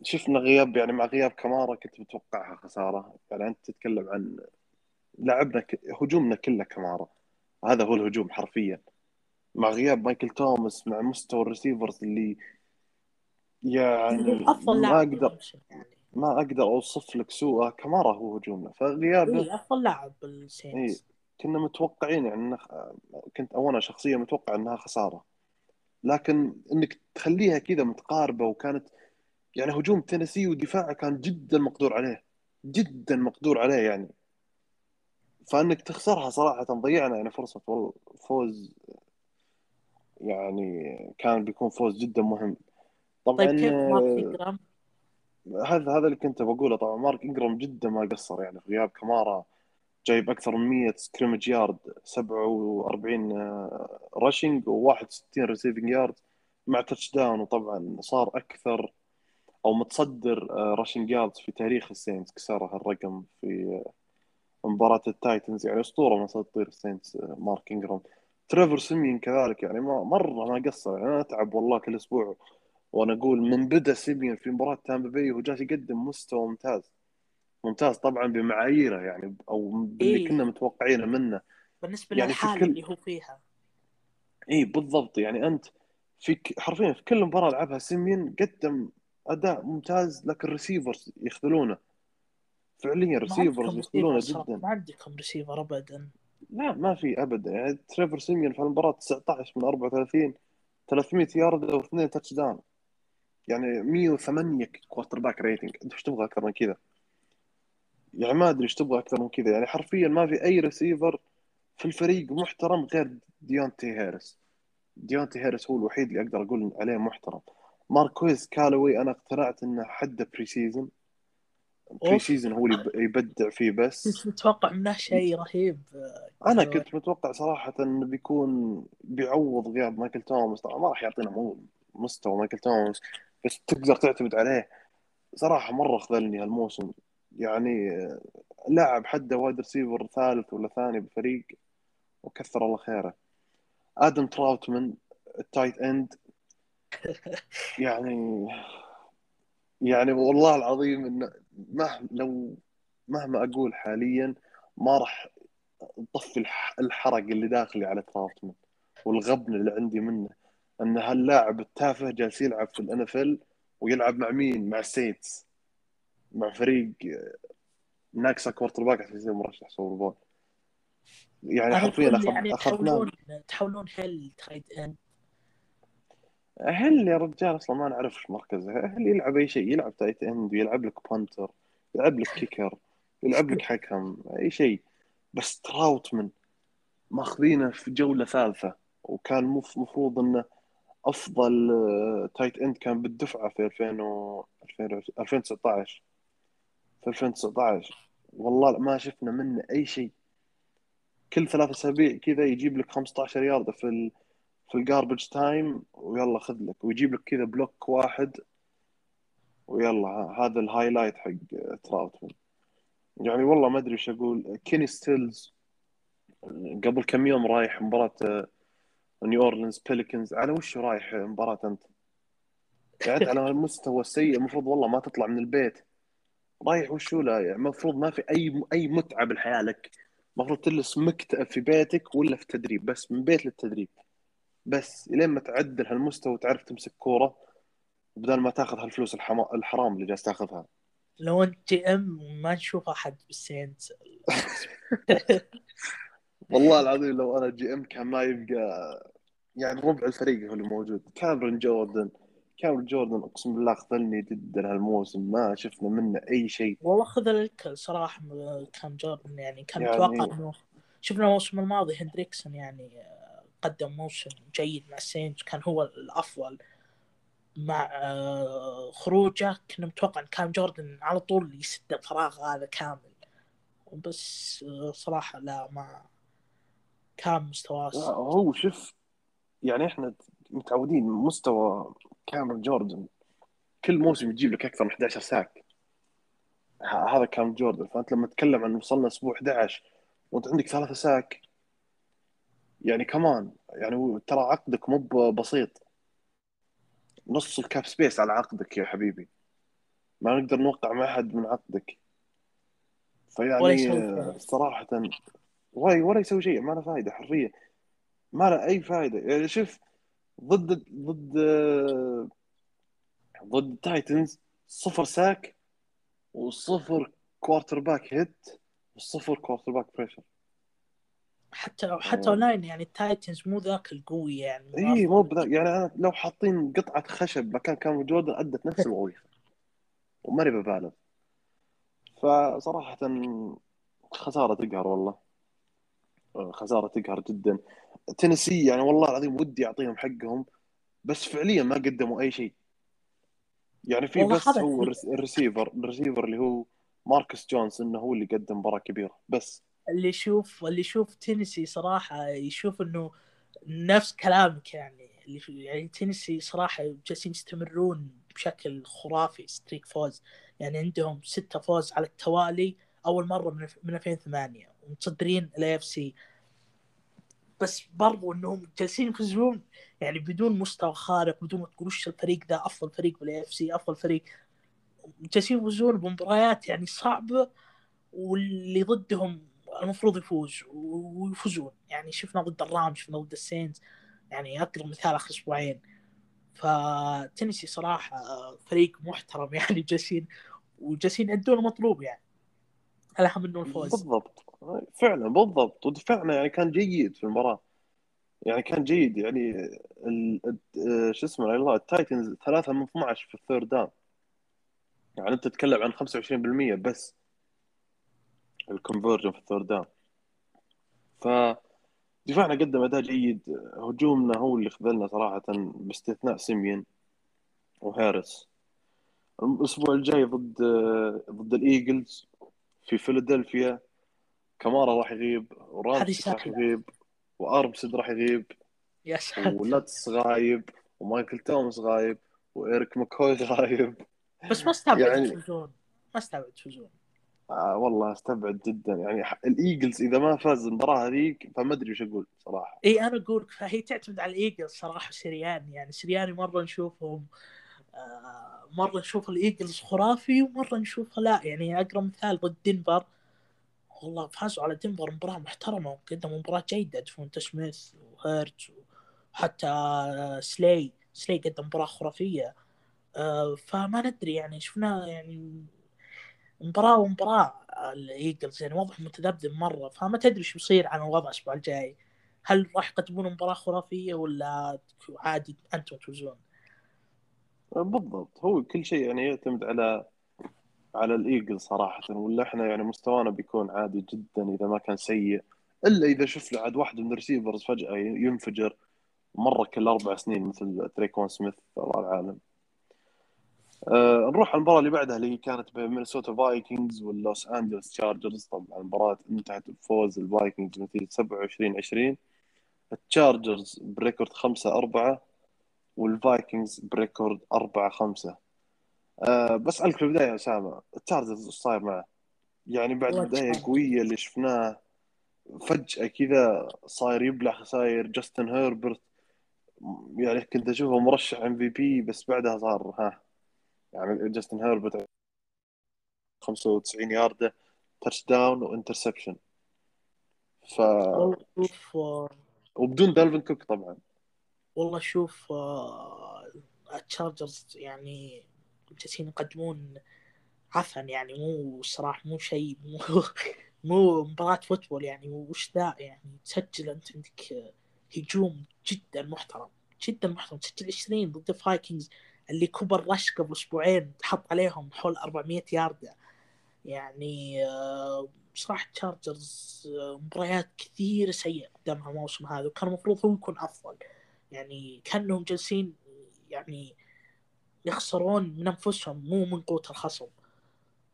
شفنا غياب يعني مع غياب كمارا كنت متوقعها خسارة. يعني أنت تتكلم عن لعبنا. هجومنا كله كمارا. هذا هو الهجوم حرفيا. مع غياب مايكل توماس مع مستوى ال receivers اللي يعني أفضل ما لاعب أقدر يعني. ما أقدر أوصف لك سوءه كمارا هو هجومنا فغيابه اي أفضل لاعب بالسينز كنا متوقعين يعني كنت أو أنا شخصيا متوقع إنها خسارة. لكن إنك تخليها كذا متقاربة وكانت يعني هجوم تينيسي ودفاعه كان جدا مقدور عليه. جدا مقدور عليه يعني. فإنك تخسرها صراحة ضيعنا يعني فرصة والله فوز يعني كان بيكون فوز جدا مهم. طبعا طيب كيف مارك آه، إنجرام؟ هذا هذا اللي كنت بقوله. طبعا مارك إنجرام جدا ما قصر يعني في غياب كمارا جايب أكثر من 100 scrimmage yard 47 rushing و61 receiving yard مع touchdown وطبعا صار أكثر أو متصدر rushing yards في تاريخ السينتس كسر هالرقم في آه، مباراة التايتنز. يعني أسطورة من اساطير السينتس آه، مارك إنجرام. تريفر سيمين كذلك يعني ما مرة ما قصر. يعني أنا أتعب والله كل أسبوع وأنا أقول من بدأ سيمين في مباراة تامبا باي وهو جالس يقدم مستوى ممتاز. ممتاز طبعا بمعاييره يعني أو باللي إيه. كنا متوقعينه منه. بالنسبة يعني في للحاله كل- اللي هو فيها. اي بالضبط. يعني أنت فيك حرفيا في كل مباراة لعبها سيمين قدم أداء ممتاز لكن ال receivers يخذلونه. فعليا ال receivers يخذلونه جدا. ما عندكم ريسيفر ابدا. لا ما في ابدا يعني تريفر سيمين في المباراة 19 من 34 300 يارد واثنين touchdown يعني 108 quarterback rating أنت إيش تبغى أكثر من كذا؟ يعني ما أدري إيش تبغى أكثر من كذا. يعني حرفيا ما في أي ريسيفر في الفريق محترم غير ديونتي هاريس ديونتي هاريس هو الوحيد اللي أقدر أقول عليه محترم. ماركويز كالوي أنا اقتنعت إنه حده pre-season Pre. season هو اللي يب- يبدع فيه بس. كنت متوقع منه شيء رهيب. أنا كنت متوقع صراحة إنه بيكون بيعوض غياب مايكل توماس. طبعا ما راح يعطينا مستوى مايكل توماس بس تقدر تعتمد عليه. صراحة مرة خذلني هالموسم. يعني لاعب حده wide receiver ثالث ولا ثاني بالفريق وكثر الله خيره. آدم تراوتمان ال tight end. [LAUGHS] يعني يعني والله العظيم إنه مهما لو مهما أقول حاليا ما راح الح- الحرق اللي داخلي على تراوتمان والغبن اللي عندي منه. إن هاللاعب التافه جالس يلعب في الان اف ويلعب مع مين؟ مع السينتس مع فريق ناقصة كوارتر باك عشان يصير مرشح سوبر بول يعني حرفيا أخذ... يعني أخذناه. تحولون تحولون هيل تريد ان هيل يا رجال أصلا ما نعرف إيش مركزه؟ هيل يلعب أي شيء؟ يلعب tight end ويلعب لك punter يلعب لك kicker يلعب لك حكم أي شيء. بس تراوتمان ماخذينه في جولة ثالثة وكان مف- مفروض إنه أفضل آه، tight end كان بالدفعة في 2000 و 2019 في 2019 والله ما شفنا منه أي شيء. كل ثلاث أسابيع كذا يجيب لك 15 ياردة في. في ال garbage time ويلا خذ لك ويجيب لك كذا block واحد. ويلا هذا ال highlight حق تراوتمان يعني والله ما أدري إيش أقول. كيني ستيلز قبل كم يوم رايح مباراة آه، نيو اورلينز بيليكانز على وش رايح مباراة أنت؟ قاعد على المستوى السيء المفروض والله ما تطلع من البيت. رايح وشو لا يعني المفروض ما في أي أي متعة بالحياة لك. المفروض تجلس مكتئب في بيتك ولا في التدريب بس من بيت للتدريب. بس لين ما تعدل هالمستوى وتعرف تمسك كورة بدل ما تاخذ هالفلوس الحما... الحرام اللي جالس تاخذها. لو انت GM ما نشوف أحد بالسينتس. والله العظيم لو أنا GM كان ما يبقى يعني ربع الفريق هو اللي موجود. كاميرون جوردن كاميرون جوردن أقسم بالله خذلني جدا هالموسم ما شفنا منه أي شيء. والله خذ الكل صراحة م- كان جوردن يعني كان يعني- متوقع إنه شفنا الموسم الماضي هندريكسون يعني قدم موسم جيد مع السينت كان هو الأفضل مع آه، خروجه. كنا متوقع إن كان جوردن على طول يسد الفراغ هذا كامل. بس آه، صراحة لا ما كان مستواه هو شوف يعني إحنا متعودين مستوى كاميرون جوردن. كل موسم يجيب لك أكثر من 11 ساك. هذا كام جوردن. فأنت لما تتكلم عن وصلنا أسبوع 11 وأنت عندك ثلاثة ساك يعني كمان يعني ترى عقدك مو بسيط. نص الكاب سبيس على عقدك يا حبيبي. ما نقدر نوقع مع أحد من عقدك. فيعني آه، شيء. صراحة ولا ولا يسوي شيء. ما له فائدة حرفيا. ما له أي فائدة يعني شوف ضد ضد آه، ضد التايتنز صفر sack وصفر quarterback hit وصفر quarterback pressure حتى حتى آه. O-line يعني التايتنز مو ذاك القوي يعني اي مو بذا يعني أنا لو حاطين قطعة خشب مكان كام جوردن أدت نفس [LAUGHS] الوظيفة. وماني ببالغ. فصراحة خسارة تقهر والله. خسارة تقهر جدا. تينيسي يعني والله العظيم ودي أعطيهم حقهم. بس فعليا ما قدموا أي شيء. يعني في بس هو في- الرس- ال receiver ال receiver اللي هو ماركيز جونسون إنه هو اللي قدم مباراة كبيرة. بس. اللي يشوف اللي يشوف تينيسي صراحة يشوف إنه نفس كلامك يعني اللي يعني تينيسي صراحة جالسين يستمرون بشكل خرافي streak فوز. يعني عندهم ستة فوز على التوالي أول مرة من من 2008 ومتصدرين ال AFC بس برضو إنهم جالسين يفوزون يعني بدون مستوى خارق بدون ما تقول وش الفريق ذا أفضل فريق بال AFC أفضل فريق. جالسين يفوزون بمباريات يعني صعبة واللي ضدهم المفروض يفوز ويفوزون. يعني شفنا ضد الرامز شفنا ضد السينتس. يعني اقرب مثال آخر أسبوعين. فتنسي صراحة فريق محترم [LAUGHS] يعني جالسين وجالسين يأدون المطلوب يعني. الاهم منه الفوز. بالضبط. فعلا بالضبط. ودفاعنا يعني كان جيد في المباراة. يعني كان جيد. يعني. ال- شو اسمه الله التايتنز ثلاثة من 12 في ال third down. يعني أنت تتكلم عن 25% بس. ال conversion في ال third down ف دفاعنا قدم أداء جيد. هجومنا هو اللي خذلنا صراحة باستثناء سيميون وهاريس الأسبوع الجاي ضد ضد الإيجلز في فيلادلفيا. كمارا راح يغيب ورامزيك راح. يغيب وارمستد راح يغيب. يا ساتر. ولاتس غايب ومايكل توماس غايب وإيريك ماكوي [LAUGHS] غايب. بس ما استبعد يعني- يفوزون ما استبعد يفوزون آه والله استبعد جدا. يعني الإيجلز إذا ما فاز المباراة هذيك فما أدري وش أقول صراحة. إي أنا أقول فهي تعتمد على الإيجلز صراحة سريان يعني سرياني مرة نشوفهم آه مرة نشوف الإيجلز خرافي ومرة نشوفه لا. يعني اقرب مثال ضد دنفر. والله فازوا على دنفر مباراة محترمة وقدموا مباراة جيدة دفونتا سميث وهيرتز وحتى آه، سلاي سلاي قدم مباراة خرافية. آه فما ندري يعني شفنا يعني مباراة ومباراة الايجلز يعني وضعهم متذبذب مرة فما تدري إيش بيصير عن الوضع الأسبوع الجاي. هل راح يقدمون مباراة خرافية ولا عادي أنتم تفوزون؟ بالضبط. هو كل شيء يعني يعتمد على على الايجل صراحة ولا إحنا يعني مستوانا بيكون عادي جدا إذا ما كان سيء. إلا إذا شفنا عاد واحد من ال receivers فجأة ينفجر مرة كل أربع سنين مثل تريكون سميث الله العالم آه نروح على المباراة اللي بعدها اللي كانت بين مينيسوتا فايكنجز واللوس أنجلوس تشارجرز. طبعا المباراة انتهت بفوز الفايكنجز بنتيجة 27 20 التشارجرز ب record 5 4 والفايكنجز ب record 4 5 أه بسألك في البداية يا أسامة التشارجرز إيش صاير معه؟ يعني بعد التشارجرز. القوية اللي شفناه فجأة كذا صاير يبلع صاير جاستن هيربرت. يعني كنت أشوفه مرشح MVP بس بعدها صار ها. يعني جاستن هيربرت 95 ياردة touchdown و interception ف شوف آه، وبدون دالفن كوك طبعا. والله شوف آه، التشارجرز يعني جالسين يقدمون عفن يعني مو صراحة مو شيء مو [LAUGHS] مو مباراة football يعني وش ذا يعني تسجل أنت عندك هجوم جدا محترم جدا محترم تسجل 20 ضد الفايكنجز اللي كوبر رش قبل أسبوعين حط عليهم حول 400 ياردة يعني آه، بصراحة تشارجرز آه، مباريات كثير سيئة قدامها الموسم هذا وكان المفروض هو يكون أفضل. يعني كأنهم جالسين يعني يخسرون من أنفسهم مو من قوة الخصم.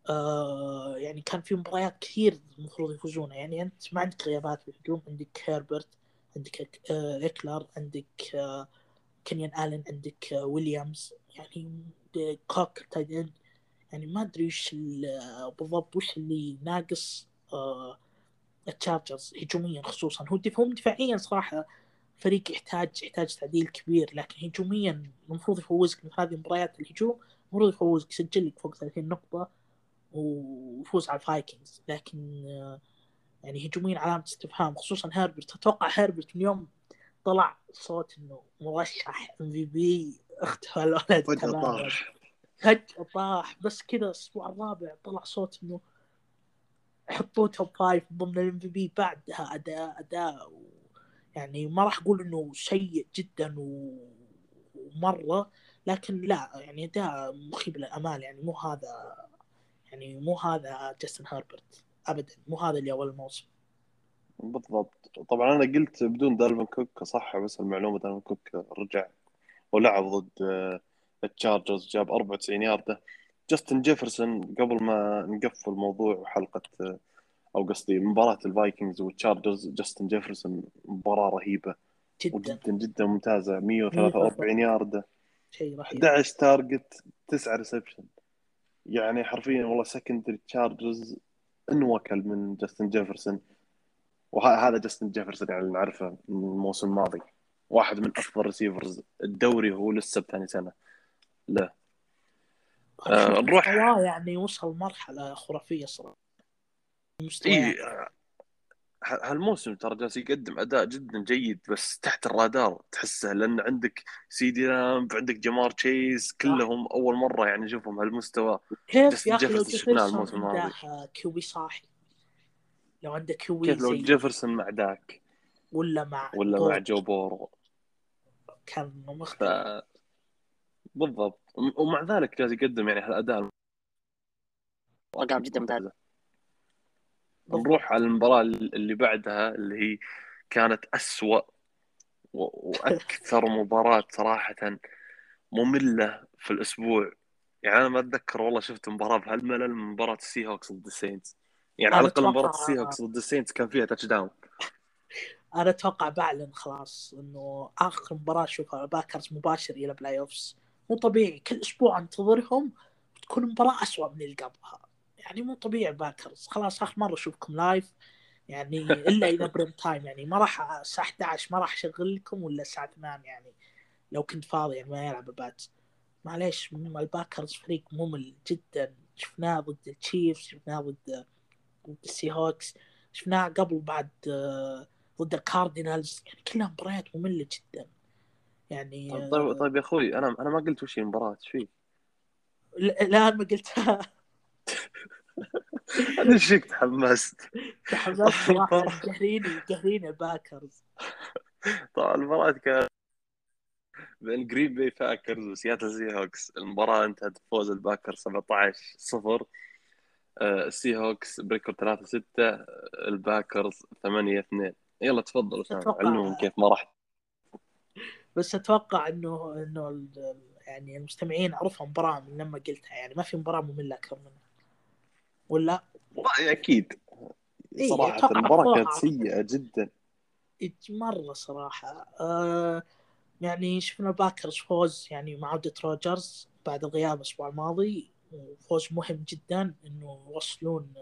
آه يعني كان في مباريات كثير المفروض يفوزونها. يعني أنت ما عندك غيابات في الهجوم عندك هيربرت عندك آه إكلر عندك آه كينيان آلن عندك آه ويليامز يعني كوك tight end يعني ما أدري وش ال- بالضبط وش اللي ناقص آه التشارجرز هجوميا خصوصا. هو هم دفاعيا صراحة فريق يحتاج يحتاج تعديل كبير لكن هجوميا المفروض يفوزك مثل هذه مباريات الهجوم المفروض يفوزك يسجل لك فوق 30 نقطة ويفوز على الفايكنجز لكن آه، يعني هجوميا علامة استفهام خصوصا هيربرت أتوقع هيربرت من يوم طلع صوت إنه مرشح MVP اختفى الولد فجأة طاح. فجأة طاح. بس كذا الأسبوع الرابع طلع صوت إنه حطوه top five ضمن ال MVP. بعدها أداء أداء و... يعني ما راح أقول إنه سيء جدا و... ومرة لكن لا يعني أداء مخيب للأمال. يعني مو هذا يعني مو هذا جاستن هيربرت أبدا. مو هذا اللي أول الموسم بالضبط. طبعا أنا قلت بدون دالفن كوك صح بس المعلومة دالفن كوك رجع ولعب ضد آه، التشارجرز جاب 94 ياردة. جاستن جيفرسون قبل ما نقفل موضوع حلقة آه، أو قصدي مباراة الفايكنجز والتشارجرز جاستن جيفرسون مباراة رهيبة جدا. وجدا جدا ممتازة. 143 ياردة. شيء رهيب. 11 target 9 reception يعني حرفيا والله secondary تشارجرز أنوكل من جاستن جيفرسون. وهذا جاستن جيفرسون يعني اللي نعرفه من الموسم الماضي. واحد من أفضل receivers الدوري وهو لسه بثاني سنة. له آه، نروح- يعني وصل مرحلة خرافية صراحة. اي مستويات ه- هالموسم ترى جالس يقدم أداء جدا جيد بس تحت الرادار تحسه لأن عندك سيدي لامب عندك جمار تشيز كلهم أول مرة يعني نشوفهم هالمستوى. كيف يا أخي لو شفناه الموسم الماضي. QB صاحي. لو عنده QB كيف لو جيفرسون مع داك؟ ولا مع ولا مع جو بورو. كان ف مختلف بالضبط. ومع ذلك جالس يقدم يعني هالأداء ارقام جدا ممتازه نروح على المباراة اللي بعدها اللي هي كانت أسوأ وأكثر [LAUGHS] مباراة صراحة مملة في الأسبوع. يعني أنا ما أتذكر والله شفت مباراة بهالملل من مباراة السي هوكس ضد السينتس يعني على الأقل مباراه السي هوكس ضد السينتس كان فيها touchdown أنا أتوقع بعلن خلاص إنه آخر مباراة اشوفها باكرز مباشر إلى playoffs مو طبيعي كل أسبوع أنتظرهم تكون مباراة أسوأ من اللي قبلها. يعني مو طبيعي باكرز خلاص آخر مرة أشوفكم live يعني إلا اذا prime time يعني ما راح الساعة 11 ما راح أشغل لكم ولا الساعة 8 يعني لو كنت فاضي يعني ما يلعب بات معليش الباكرز فريق ممل جدا. شفناه ضد التشيفز شفناه ضد السي هوكس شفناه قبل بعد آه، ضد الكاردينالز يعني كلها مباريات مملة جدا. يعني طيب, طيب, طيب يا أخوي أنا أنا ما قلت وش المباراة إيش فيك؟ لا ما قلتها. [LAUGHS] أنا إيش فيك تحمست؟ تحمست صراحة. قاهريني قاهريني الباكرز طبعا المباراة كانت بين جرين باكرز وسياتل سي هوكس المباراة انتهت بفوز الباكر 17 0 السي هوكس ب record 3 6 الباكرز 8 2 يلا تفضل اسامه علمهم كيف ما راح. بس أتوقع إنه إنه يعني المستمعين عرفوا مباراة من لما قلتها يعني ما في مباراة مملة أكثر منها. ولا؟ والله أكيد. إيه، أتوقع المباراة أفضل. كانت سيئة جدا. مرة صراحة. آه يعني شفنا باكرز فوز يعني مع عودة روجرز بعد الغياب الأسبوع الماضي. وفوز مهم جدا إنه يوصلون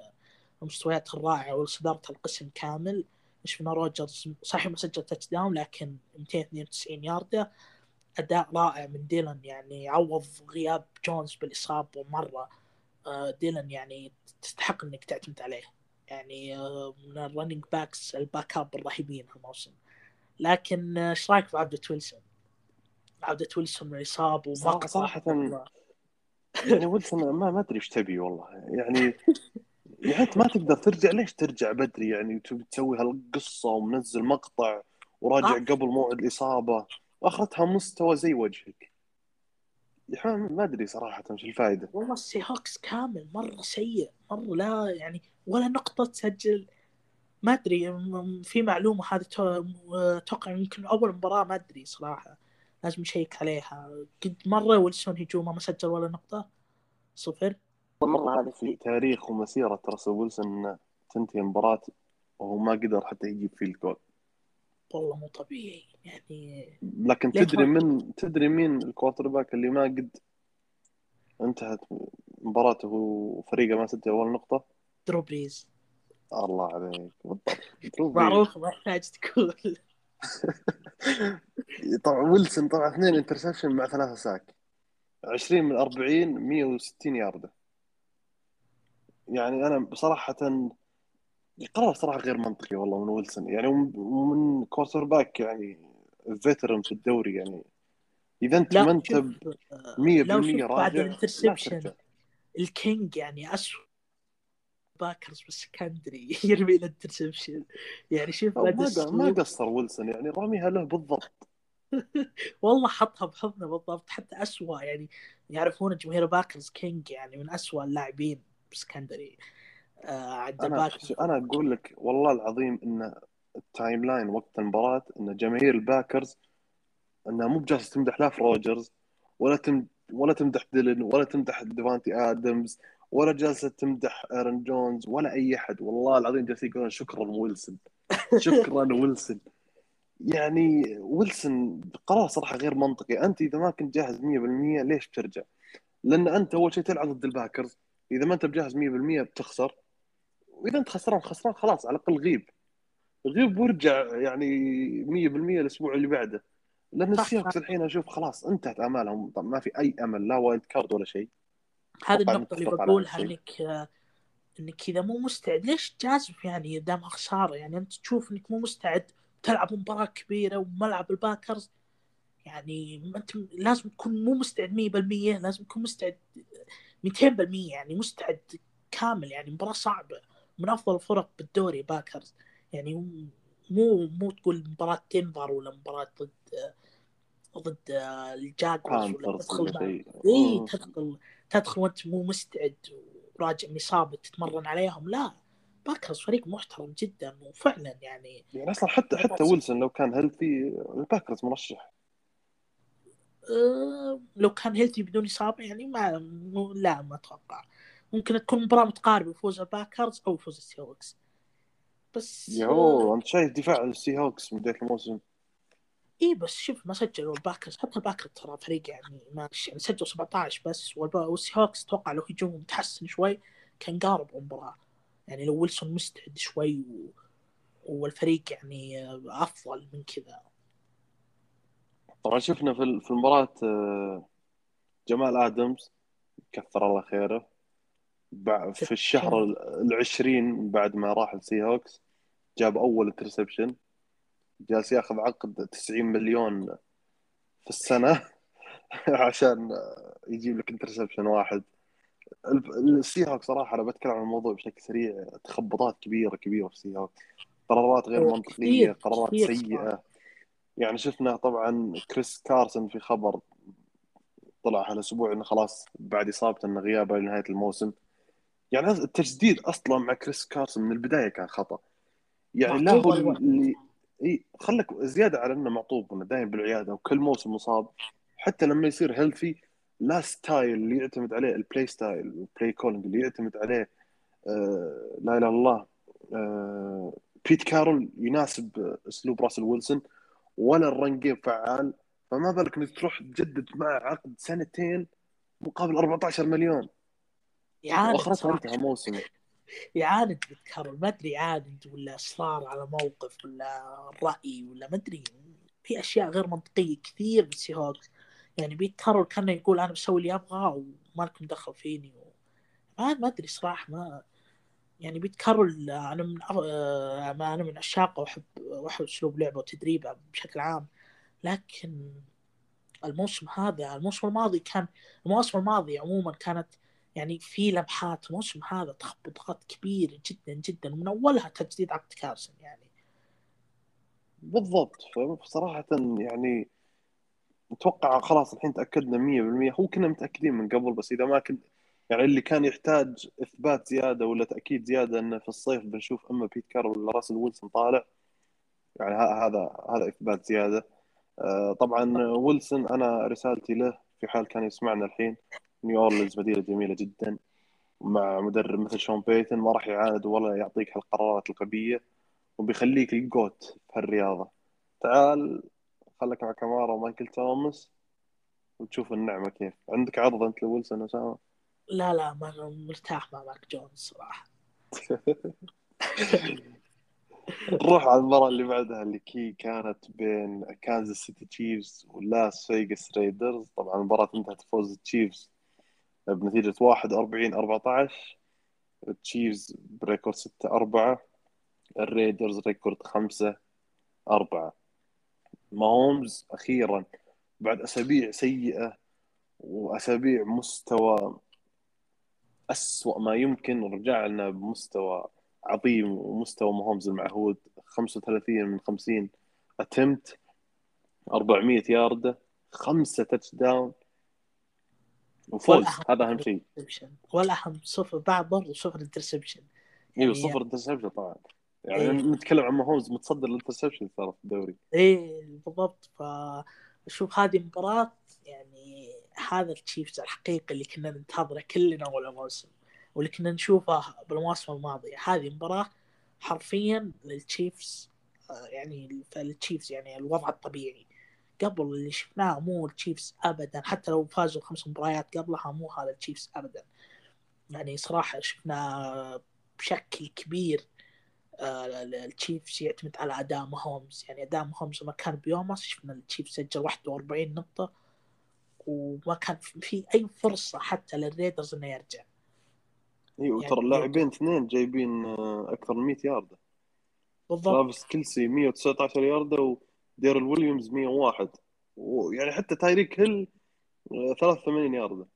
المستويات الرائعة وصدارة القسم كامل. شفنا روجرز صحيح ما سجل touchdown لكن 292 ياردة. أداء رائع من ديلان يعني عوض غياب جونز بالإصابة مرة. آه ديلان يعني تستحق إنك تعتمد عليه. يعني آه، من ال running backs ال backup الرهيبين هالموسم. لكن آه، إيش رأيك في عودة ويلسون؟ عودة ويلسون من الإصابة صراحة يعني ويلسون ما ما أدري إيش تبي والله. يعني يعني أنت ما تقدر ترجع ليش ترجع بدري يعني؟ تبي تسوي هالقصة ومنزل مقطع وراجع آه. قبل موعد الإصابة. وآخرتها مستوى زي وجهك. يعني ما أدري صراحة وش الفائدة والله السي هوكس كامل مرة سيء مرة لا يعني ولا نقطة تسجل. ما أدري في معلومة هذه تو- أتوقع يمكن أول مباراة ما أدري صراحة. لازم نشيك عليها. قد مرة ويلسون هجومه ما سجل ولا نقطة. صفر. مرة هذا في تاريخ ومسيرة راسل ويلسون تنتهي المباراة وهو ما قدر حتى يجيب field goal. والله مو طبيعي. يعني لكن تدري من تدري مين ال quarterback اللي ما قد انتهت مباراته وفريقه ما سجل ولا نقطة؟ درو بريز. الله عليك. بالضبط. معروف ما يحتاج تقول. [LAUGHS] طبعا ويلسون طبعا اثنين interception مع ثلاثة sack. 20 من 40 160 ياردة. يعني أنا بصراحة القرار صراحة غير منطقي والله من ويلسون. يعني ومن- quarterback يعني veteran في الدوري يعني. إذا أنت ما أنت شوف ب آه، 100% لو شوف بعد راجع لا ال interception الكينج يعني اسوء باكرز بال secondary [LAUGHS] يرمي ال interception يعني شوف ما قصر ويلسون يعني راميها له بالضبط. [LAUGHS] والله حطها بحضنه بالضبط حتى اسوء يعني يعرفون جماهير باكرز كينج يعني من اسوء اللاعبين بال secondary آه عند أنا الباكرز أنا أقول لك والله العظيم إن ال timeline وقت المباراة إن جماهير الباكرز إنها مو بجالسة تمدح لا في روجرز ولا تم ولا تمدح ديلن ولا تمدح ديفانتي آدمز ولا جالسه تمدح إيرن جونز ولا أي أحد. والله العظيم جالسين يقولون شكرا ويلسون. [LAUGHS] شكرا ويلسون. يعني ويلسون قرار صراحة غير منطقي. أنت إذا ما كنت جاهز 100% ليش بترجع؟ لأن أنت أول شيء تلعب ضد الباكرز. إذا ما أنت بجاهز 100% بتخسر. وإذا أنت خسران خسران خلاص على الأقل غيب. غيب وارجع يعني 100% الأسبوع اللي بعده. لأن السي هوكس. الحين أشوف خلاص انتهت أمالهم. ما في أي أمل لا wild card ولا شيء. هذه النقطة اللي بقولها. إنك آه، إنك إذا مو مستعد ليش جازف يعني دامها خسارة يعني أنت تشوف إنك مو مستعد تلعب مباراة كبيرة وملعب الباكرز يعني أنت لازم تكون مو مستعد 100% لازم تكون مستعد 200% يعني مستعد كامل يعني مباراة صعبة من أفضل الفرق بالدوري باكرز يعني مو مو تقول مباراة دنفر ولا مباراة ضد ضد الجاكوارز ولا تدخل اي. تدخل تدخل وانت مو مستعد وراجع من اصابه تتمرن عليهم لا. باكرز فريق محترم جدا وفعلا يعني يعني أصلا حتى حتى ويلسون لو كان healthy الباكرز مرشح. أه لو كان healthy بدون إصابة يعني ما لا ما أتوقع. ممكن تكون مباراة متقاربة فوز الباكرز أو فوز السي هوكس بس يو أنت شايف دفاع السي هوكس من بداية الموسم؟ اي بس شوف ما سجلوا الباكرز حتى الباكرز ترى فريق يعني ماشي يعني سجلوا 17 بس والسي هوكس أتوقع لو هجومهم تحسن شوي. كان قارب المباراة. يعني لو ويلسون مستعد شوي و... والفريق يعني أفضل من كذا. طبعا شفنا في ال- في المباراة آه، جمال آدمز كثر الله خيره. في الشهر ال- العشرين بعد ما راح ال Seahawks جاب أول interception جالس ياخذ عقد 90 مليون في السنة [LAUGHS] عشان يجيب لك interception واحد. ال- السي هوك صراحة أنا بتكلم عن الموضوع بشكل سريع. تخبطات كبيره كبيرة في ال Seahawks قرارات غير منطقية قرارات كثير سيئة. يعني شفنا طبعا كريس كارسون في خبر طلع هالاسبوع إنه خلاص بعد اصابته انه غيابه لنهاية الموسم. يعني التجديد أصلا مع كريس كارسون من البداية كان خطأ. يعني لا هو. اللي إي خلك زيادة على إنه معطوب انه دايم بالعيادة وكل موسم مصاب. حتى لما يصير healthy ال style اللي يعتمد عليه ال play style ال play calling اللي يعتمد عليه آه لا إله إلا الله. آه بيت كارول يناسب أسلوب راسل ويلسون ولا ال run game فعال. فما بالك إنك تروح تجدد معه عقد سنتين مقابل 14 مليون. يعاند واخرتها. أنتهى موسم يعاند بيتكرر ما أدري يعاند ولا اصرار على موقف ولا رأي ولا ما أدري. في أشياء غير منطقية كثير بال Seahawks يعني بيتكرر كأنه يقول أنا بسوي اللي أبغاه وما لكم دخل فيني و... ما ما أدري صراحة ما يعني بيتكرر أنا من آه، ما أنا من عشاقه واحب وأحب أسلوب لعبه وتدريبه بشكل عام. لكن الموسم هذا الموسم الماضي كان المواسم الماضية عموما كانت يعني في لمحات الموسم هذا تخبطات كبيرة جدا جدا ومن أولها تجديد عقد كارسن يعني. بالضبط. فصراحة يعني أتوقع خلاص الحين تأكدنا 100% هو كنا متأكدين من قبل بس إذا ما كنت يعني اللي كان يحتاج إثبات زيادة ولا تأكيد زيادة إنه في الصيف بنشوف أما بيت كارول ولا راسل ويلسون طالع يعني هذا هذا إثبات زيادة. آه، طبعا ويلسون أنا رسالتي له في حال كان يسمعنا الحين. نيو اورلينز مدينه جميلة جدا. مع مدرب مثل شون بيتن ما راح يعاند ولا يعطيك هالقرارات الغبية وبيخليك ال GOAT في هالرياضة. تعال خلك مع كامارا ومايكل توماس وتشوف النعمة كيف. عندك عرض أنت لويلسون أسامة؟ لا لا ما مرتاح مع ماك جونز صراحة. [LAUGHS] نروح على المباراة اللي بعدها اللي كي كانت بين Kansas City Chiefs و Las Vegas Raiders طبعا المباراة انتهت فوز ال Chiefs بنتيجة 41 14 ال Chiefs ب record 6 4 ال Raiders record 5 4 ماهومز أخيرا بعد أسابيع سيئة وأسابيع مستوى أسوأ ما يمكن رجع لنا بمستوى عظيم ومستوى ماهومز المعهود 35 من 50 اتمت 400 ياردة خمسة touchdown وفوز هذا أهم شيء. والأهم صفر بعد برضه صفر interception إيوه صفر interception طبعا. يعني إيه. نتكلم عن ماهومز متصدر ال interception صار في الدوري. إيه بالضبط. فاشوف هذه مباراة يعني هذا ال Chiefs الحقيقي اللي كنا ننتظره كلنا أول موسم واللي كنا نشوفه بالمواسم الماضية هذه مباراة حرفيا لل Chiefs آه، يعني فال Chiefs يعني الوضع الطبيعي. قبل اللي شفناه مو ال Chiefs ابدا حتى لو فازوا خمس مباريات قبلها مو هذا ال Chiefs ابدا. يعني صراحة شفنا بشكل كبير آه، ال Chiefs يعتمد على أداء ماهومز. يعني أداء ماهومز لما كان بيومه شفنا ال Chiefs سجل 41 نقطة وما كان في أي فرصة حتى لل Raiders إنه يرجع. إيوه يعني ترى اللاعبين اثنين جايبين آه، أكثر من 100 ياردة. بالضبط. ترافيس كيلسي 119 ياردة وديرل ويليامز 101 ويعني حتى تايريك هيل آه، 83 ياردة.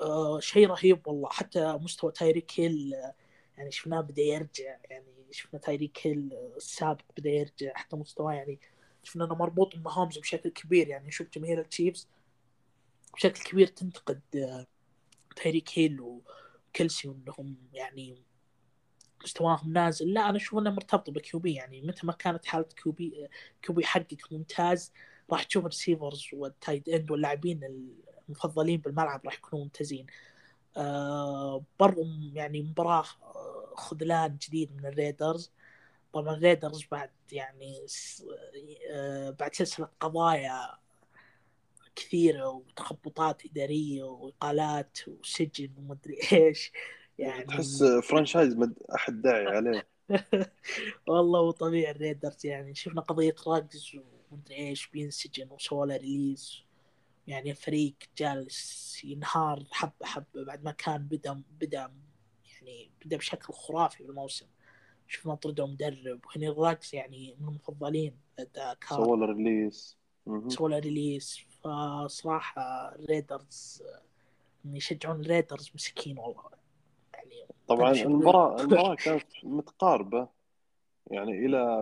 آه شيء رهيب والله. حتى مستوى تايريك هيل آه، يعني شفناه بدأ يرجع. يعني شفنا تايريك هيل آه، السابق بدأ يرجع. حتى مستواه يعني شفنا إنه مربوط بماهومز بشكل كبير. يعني شوف جماهير ال Chiefs بشكل كبير تنتقد آه، تايريك هيل وكلسي وإنهم يعني مستواهم نازل. لا أنا أشوف إنه مرتبط ب QB يعني متى ما كانت حالة QB QB حقك ممتاز راح تشوف ال receivers وال tight end واللاعبين المفضلين بالملعب راح يكونوا ممتازين. آه برضو يعني مباراة آه، خذلان جديد من ال Raiders. طبعا ال Raiders بعد يعني آه بعد سلسلة قضايا كثيرة وتخبطات إدارية وإقالات وسجن ومدري إيش. يعني تحس [LAUGHS] franchise مد... أحد داعي عليه. والله مو طبيعي ال Raiders يعني. شفنا قضية راجز ومدري إيش بينسجن وسوى له release. يعني الفريق جالس ينهار حبة حبة بعد ما كان بدأ بدأ يعني بدأ بشكل خرافي بالموسم. شفنا طردوا مدرب. وهنري راجز يعني من المفضلين لدى سووا له release سووا له release فصراحة ال Raiders يعني يشجعون ال Raiders مسكين والله. يعني. طبعا المباراة [LAUGHS] المباراة كانت متقاربة. يعني إلى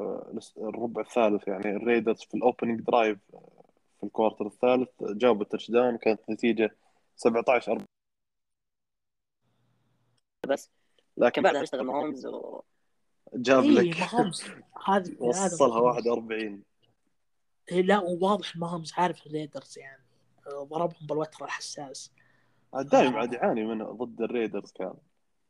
الربع الثالث. يعني ال Raiders في ال opening drive في ال quarter الثالث جابوا ال touchdown. كانت نتيجة 17 4 بس لكن بعدها اشتغل ماهومز و... جاب إيه لك. ماهومز. هذه وصلها 41 إيه لا وواضح ماهومز عارف ال Raiders يعني. ضربهم بالوتر الحساس. دائما عاد يعاني منه ضد ال Raiders كان.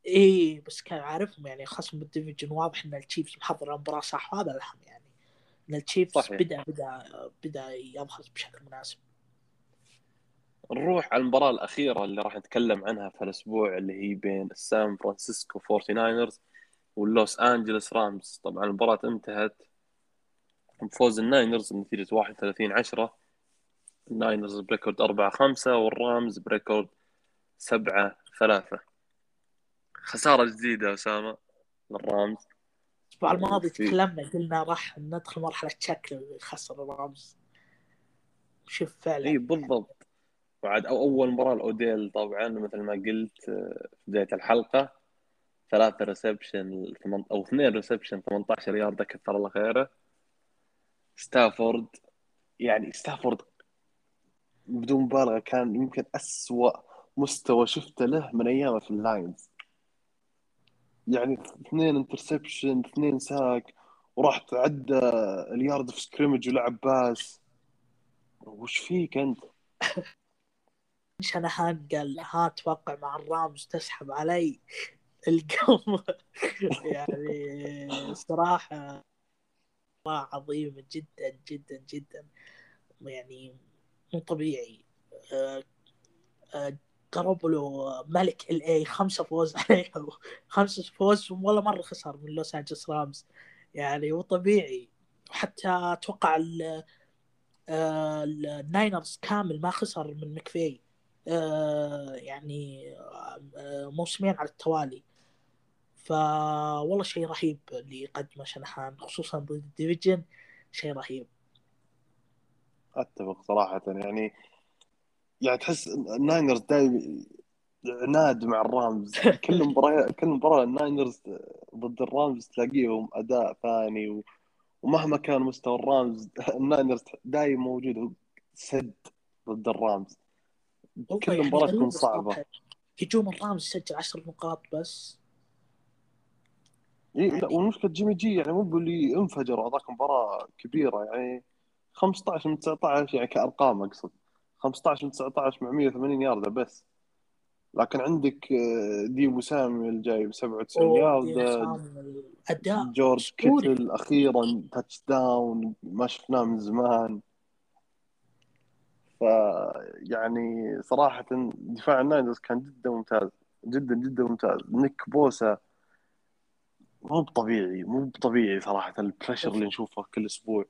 إيه بس كان عارفهم يعني خصم بال division واضح إن ال Chiefs محضر المباراه صح؟ وهذا الاهم يعني. إن ال Chiefs صحيح. بدأ بدأ بدأ يظهر بشكل مناسب. نروح على المباراة الأخيرة اللي راح نتكلم عنها في الأسبوع اللي هي بين السان فرانسيسكو 49 واللوس أنجلوس Rams. طبعا المباراة انتهت بفوز ال Niners بنتيجة 31 10 ال Niners ب record 4 5 وال Rams ب record 7 3 خسارة جديدة أسامة. لل Rams الأسبوع الماضي تكلمنا قلنا راح ندخل مرحلة شك لو يخسر ال Rams شوف فعلا. اي بالضبط. وعاد أو أول مباراة الاوديل طبعا مثل ما قلت آه، في بداية الحلقة ثلاثة reception أو اثنين reception 18 يارده كثر الله خيره. ستافورد يعني ستافورد بدون مبالغة كان يمكن أسوأ مستوى شفته له من أيامه في اللاينز. يعني اثنين انترسبشن اثنين ساك وراح تعدى اليارد في سكريمج ولعب باس. وش فيك أنت؟ [LAUGHS] شنهان قال ها أتوقع مع الرامز تسحب علي القوم. [LAUGHS] يعني مباراة عظيمة جدا جدا جدا. يعني مو طبيعي. قربوا له ملك ال اي خمسة فوز عليه خمسة فوز ولا مرة خسر من لوس أنجلوس رامز. يعني مو طبيعي. وحتى أتوقع ال- آه، الناينرز كامل ما خسر من مكفي. آه، يعني آه، موسمين على التوالي. فوالله شيء رهيب اللي قدمه شنحان خصوصا ضد ال division شيء رهيب. أتفق صراحة. يعني يعني تحس ال Niners دايم عناد مع ال Rams. [LAUGHS] كل مباراة كل مباراة ال Niners ضد ال Rams تلاقيهم أداء ثاني و... ومهما كان مستوى ال Rams [LAUGHS] ال Niners دايم موجود سد ضد ال Rams. كل مباراة تكون صعبة. هجوم ال Rams سجل 10 نقاط بس. إيه لا والمشكلة جيمي جي يعني مو باللي انفجر وهذاك مباراة كبيرة يعني 15 من 19 يعني كأرقام أقصد. 15 من 19 مع 180 ياردة بس. لكن عندك آه، ديبو سامويل جاي ب 97 ودينا ياردة. أداء جورج. كيتل أخيرا touchdown ما شفناه من زمان. ف يعني صراحة دفاع ال Niners كان جدا ممتاز. جدا جدا ممتاز. نيك بوسا مو بطبيعي مو بطبيعي صراحة ال pressure اللي نشوفه كل أسبوع.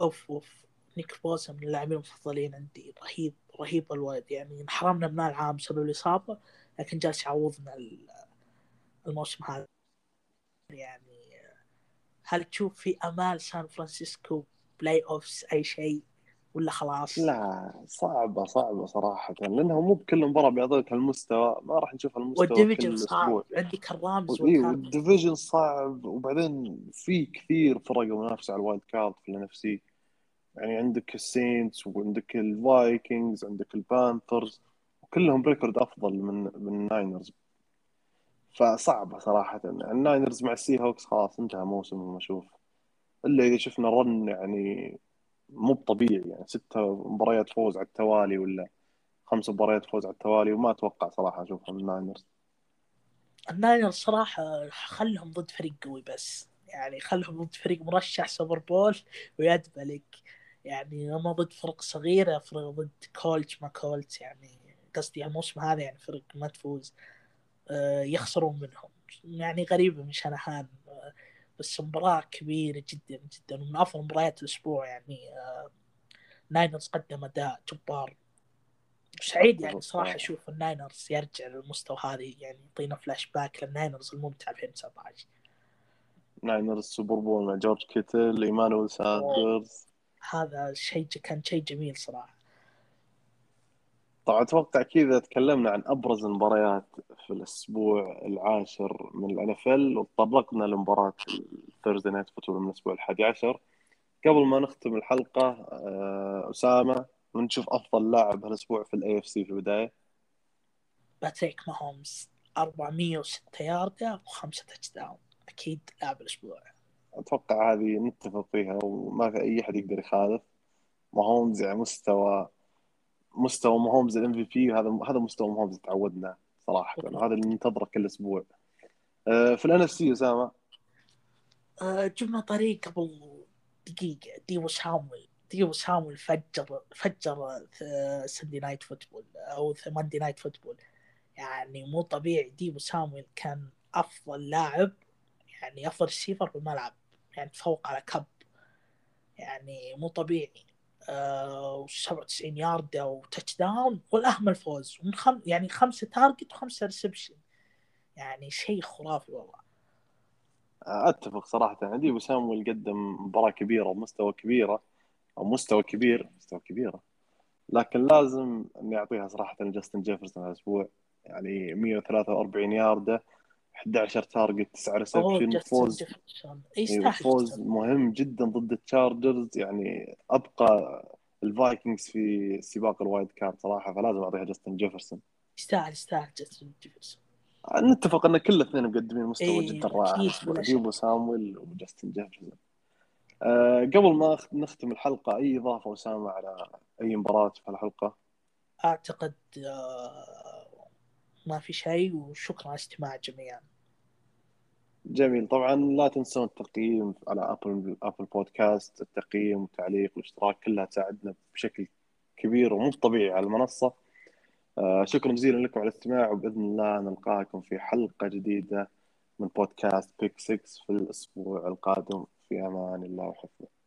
أوف أوف. نيك بوسا من اللاعبين المفضلين عندي. رهيب رهيب الولد. يعني انحرمنا من العام بسبب الإصابة لكن جالس يعوضنا ال- الموسم هذا. يعني هل تشوف في أمال سان فرانسيسكو playoffs أي شيء ولا خلاص؟ لا صعبة صعبة صراحة. لأنها مو بكل مباراة بيعطيك هالمستوى. ما راح نشوف هالمستوى كل وال division صعب. عندك ال Rams وال Cardinals وال division صعب. وبعدين في كثير فرق منافسة على ال wild card في ال NFC. يعني عندك ال Saints وعندك ال Vikings عندك ال Panthers وكلهم record أفضل من من ال Niners فصعبة صراحة. ال Niners مع ال Seahawks خلاص انتهى موسمهم أشوف. إلا إذا شفنا run يعني مو طبيعي يعني ستة مباريات فوز على التوالي ولا خمس مباريات فوز على التوالي وما أتوقع صراحة أشوفهم ال Niners. ال Niners صراحة خلهم ضد فريق قوي بس. يعني خلهم ضد فريق مرشح Super Bowl ويدبلك يعني هم ضد فرق صغيرة فرق ضد Colts ما Colts يعني قصدي الموسم هذا يعني فرق ما تفوز. آه، يخسرون منهم. يعني غريبة من شنحان آه، بس مباراة كبيرة جدا جدا. من أفضل مباريات الأسبوع يعني آه، Niners قدم أداء جبار. سعيد يعني صراحة أشوف ال Niners يرجع للمستوى هذه يعني يعطينا flashback لل Niners الممتع 2019 Niners Super Bowl مع جورج كيتل إيمانويل ساندرز. هذا شيء كان شيء جميل صراحة. طبعا أتوقع كذا تكلمنا عن أبرز المباريات في الأسبوع العاشر من ال NFL وتطرقنا لمباراة ال Thursday Night Football من الأسبوع الحادي عشر. قبل ما نختم الحلقة آه، أسامة ونشوف أفضل لاعب هالأسبوع في ال AFC في البداية. باتريك ماهومز 406 ياردة وخمسة touchdown أكيد لاعب الأسبوع. أتوقع هذه نتفق فيها وما في أي أحد يقدر يخالف. ماهومز يعني مستوى مستوى ماهومز ال MVP هذا هذا مستوى ماهومز تعودنا صراحة هذا اللي ننتظره كل أسبوع. آه، في ال NFC أسامة؟ آه، جبنا طاريه قبل دقيقة ديبو سامويل ديبو سامويل فجر فجر Sunday Night Football أو Monday Night Football. يعني مو طبيعي ديبو سامويل كان أفضل لاعب يعني أفضل ريسيفر بالملعب يعني تفوق على كب. يعني مو طبيعي. آه 97 يارد و touchdown والأهم الفوز. ومن خم يعني خمسة target وخمسة reception يعني شيء خرافي والله. أتفق صراحة. ديبو سامويل قدم مباراة كبيرة ومستوى كبيرة أو مستوى كبير مستوى كبيرة. لكن لازم إني أعطيها صراحة لجاستن جيفرسون هالاسبوع يعني 143 يارده 11 target 9 reception فوز. يستاهل فوز مهم جدا ضد التشارجرز يعني أبقى الفايكنجز في سباق ال wild card صراحة فلازم اعطيها جاستن جيفرسون. يستاهل يستاهل جاستن جيفرسون. نتفق إن كل الاثنين مقدمين مستوى إيه، جدا رائع. ديبو سامويل وجاستن جيفرسون. أه قبل ما نختم الحلقة أي إضافة أسامة على أي مباراة في الحلقة؟ أعتقد آه، ما في شيء وشكرا على استماع الجميع جميل. طبعا لا تنسون التقييم على Apple Apple Podcast التقييم والتعليق والاشتراك كلها تساعدنا بشكل كبير ومو طبيعي على المنصة. آه، شكرا جزيلا لكم على الاستماع وبإذن الله نلقاكم في حلقة جديدة من بودكاست Pick 6 في الأسبوع القادم. في أمان الله وحفظه.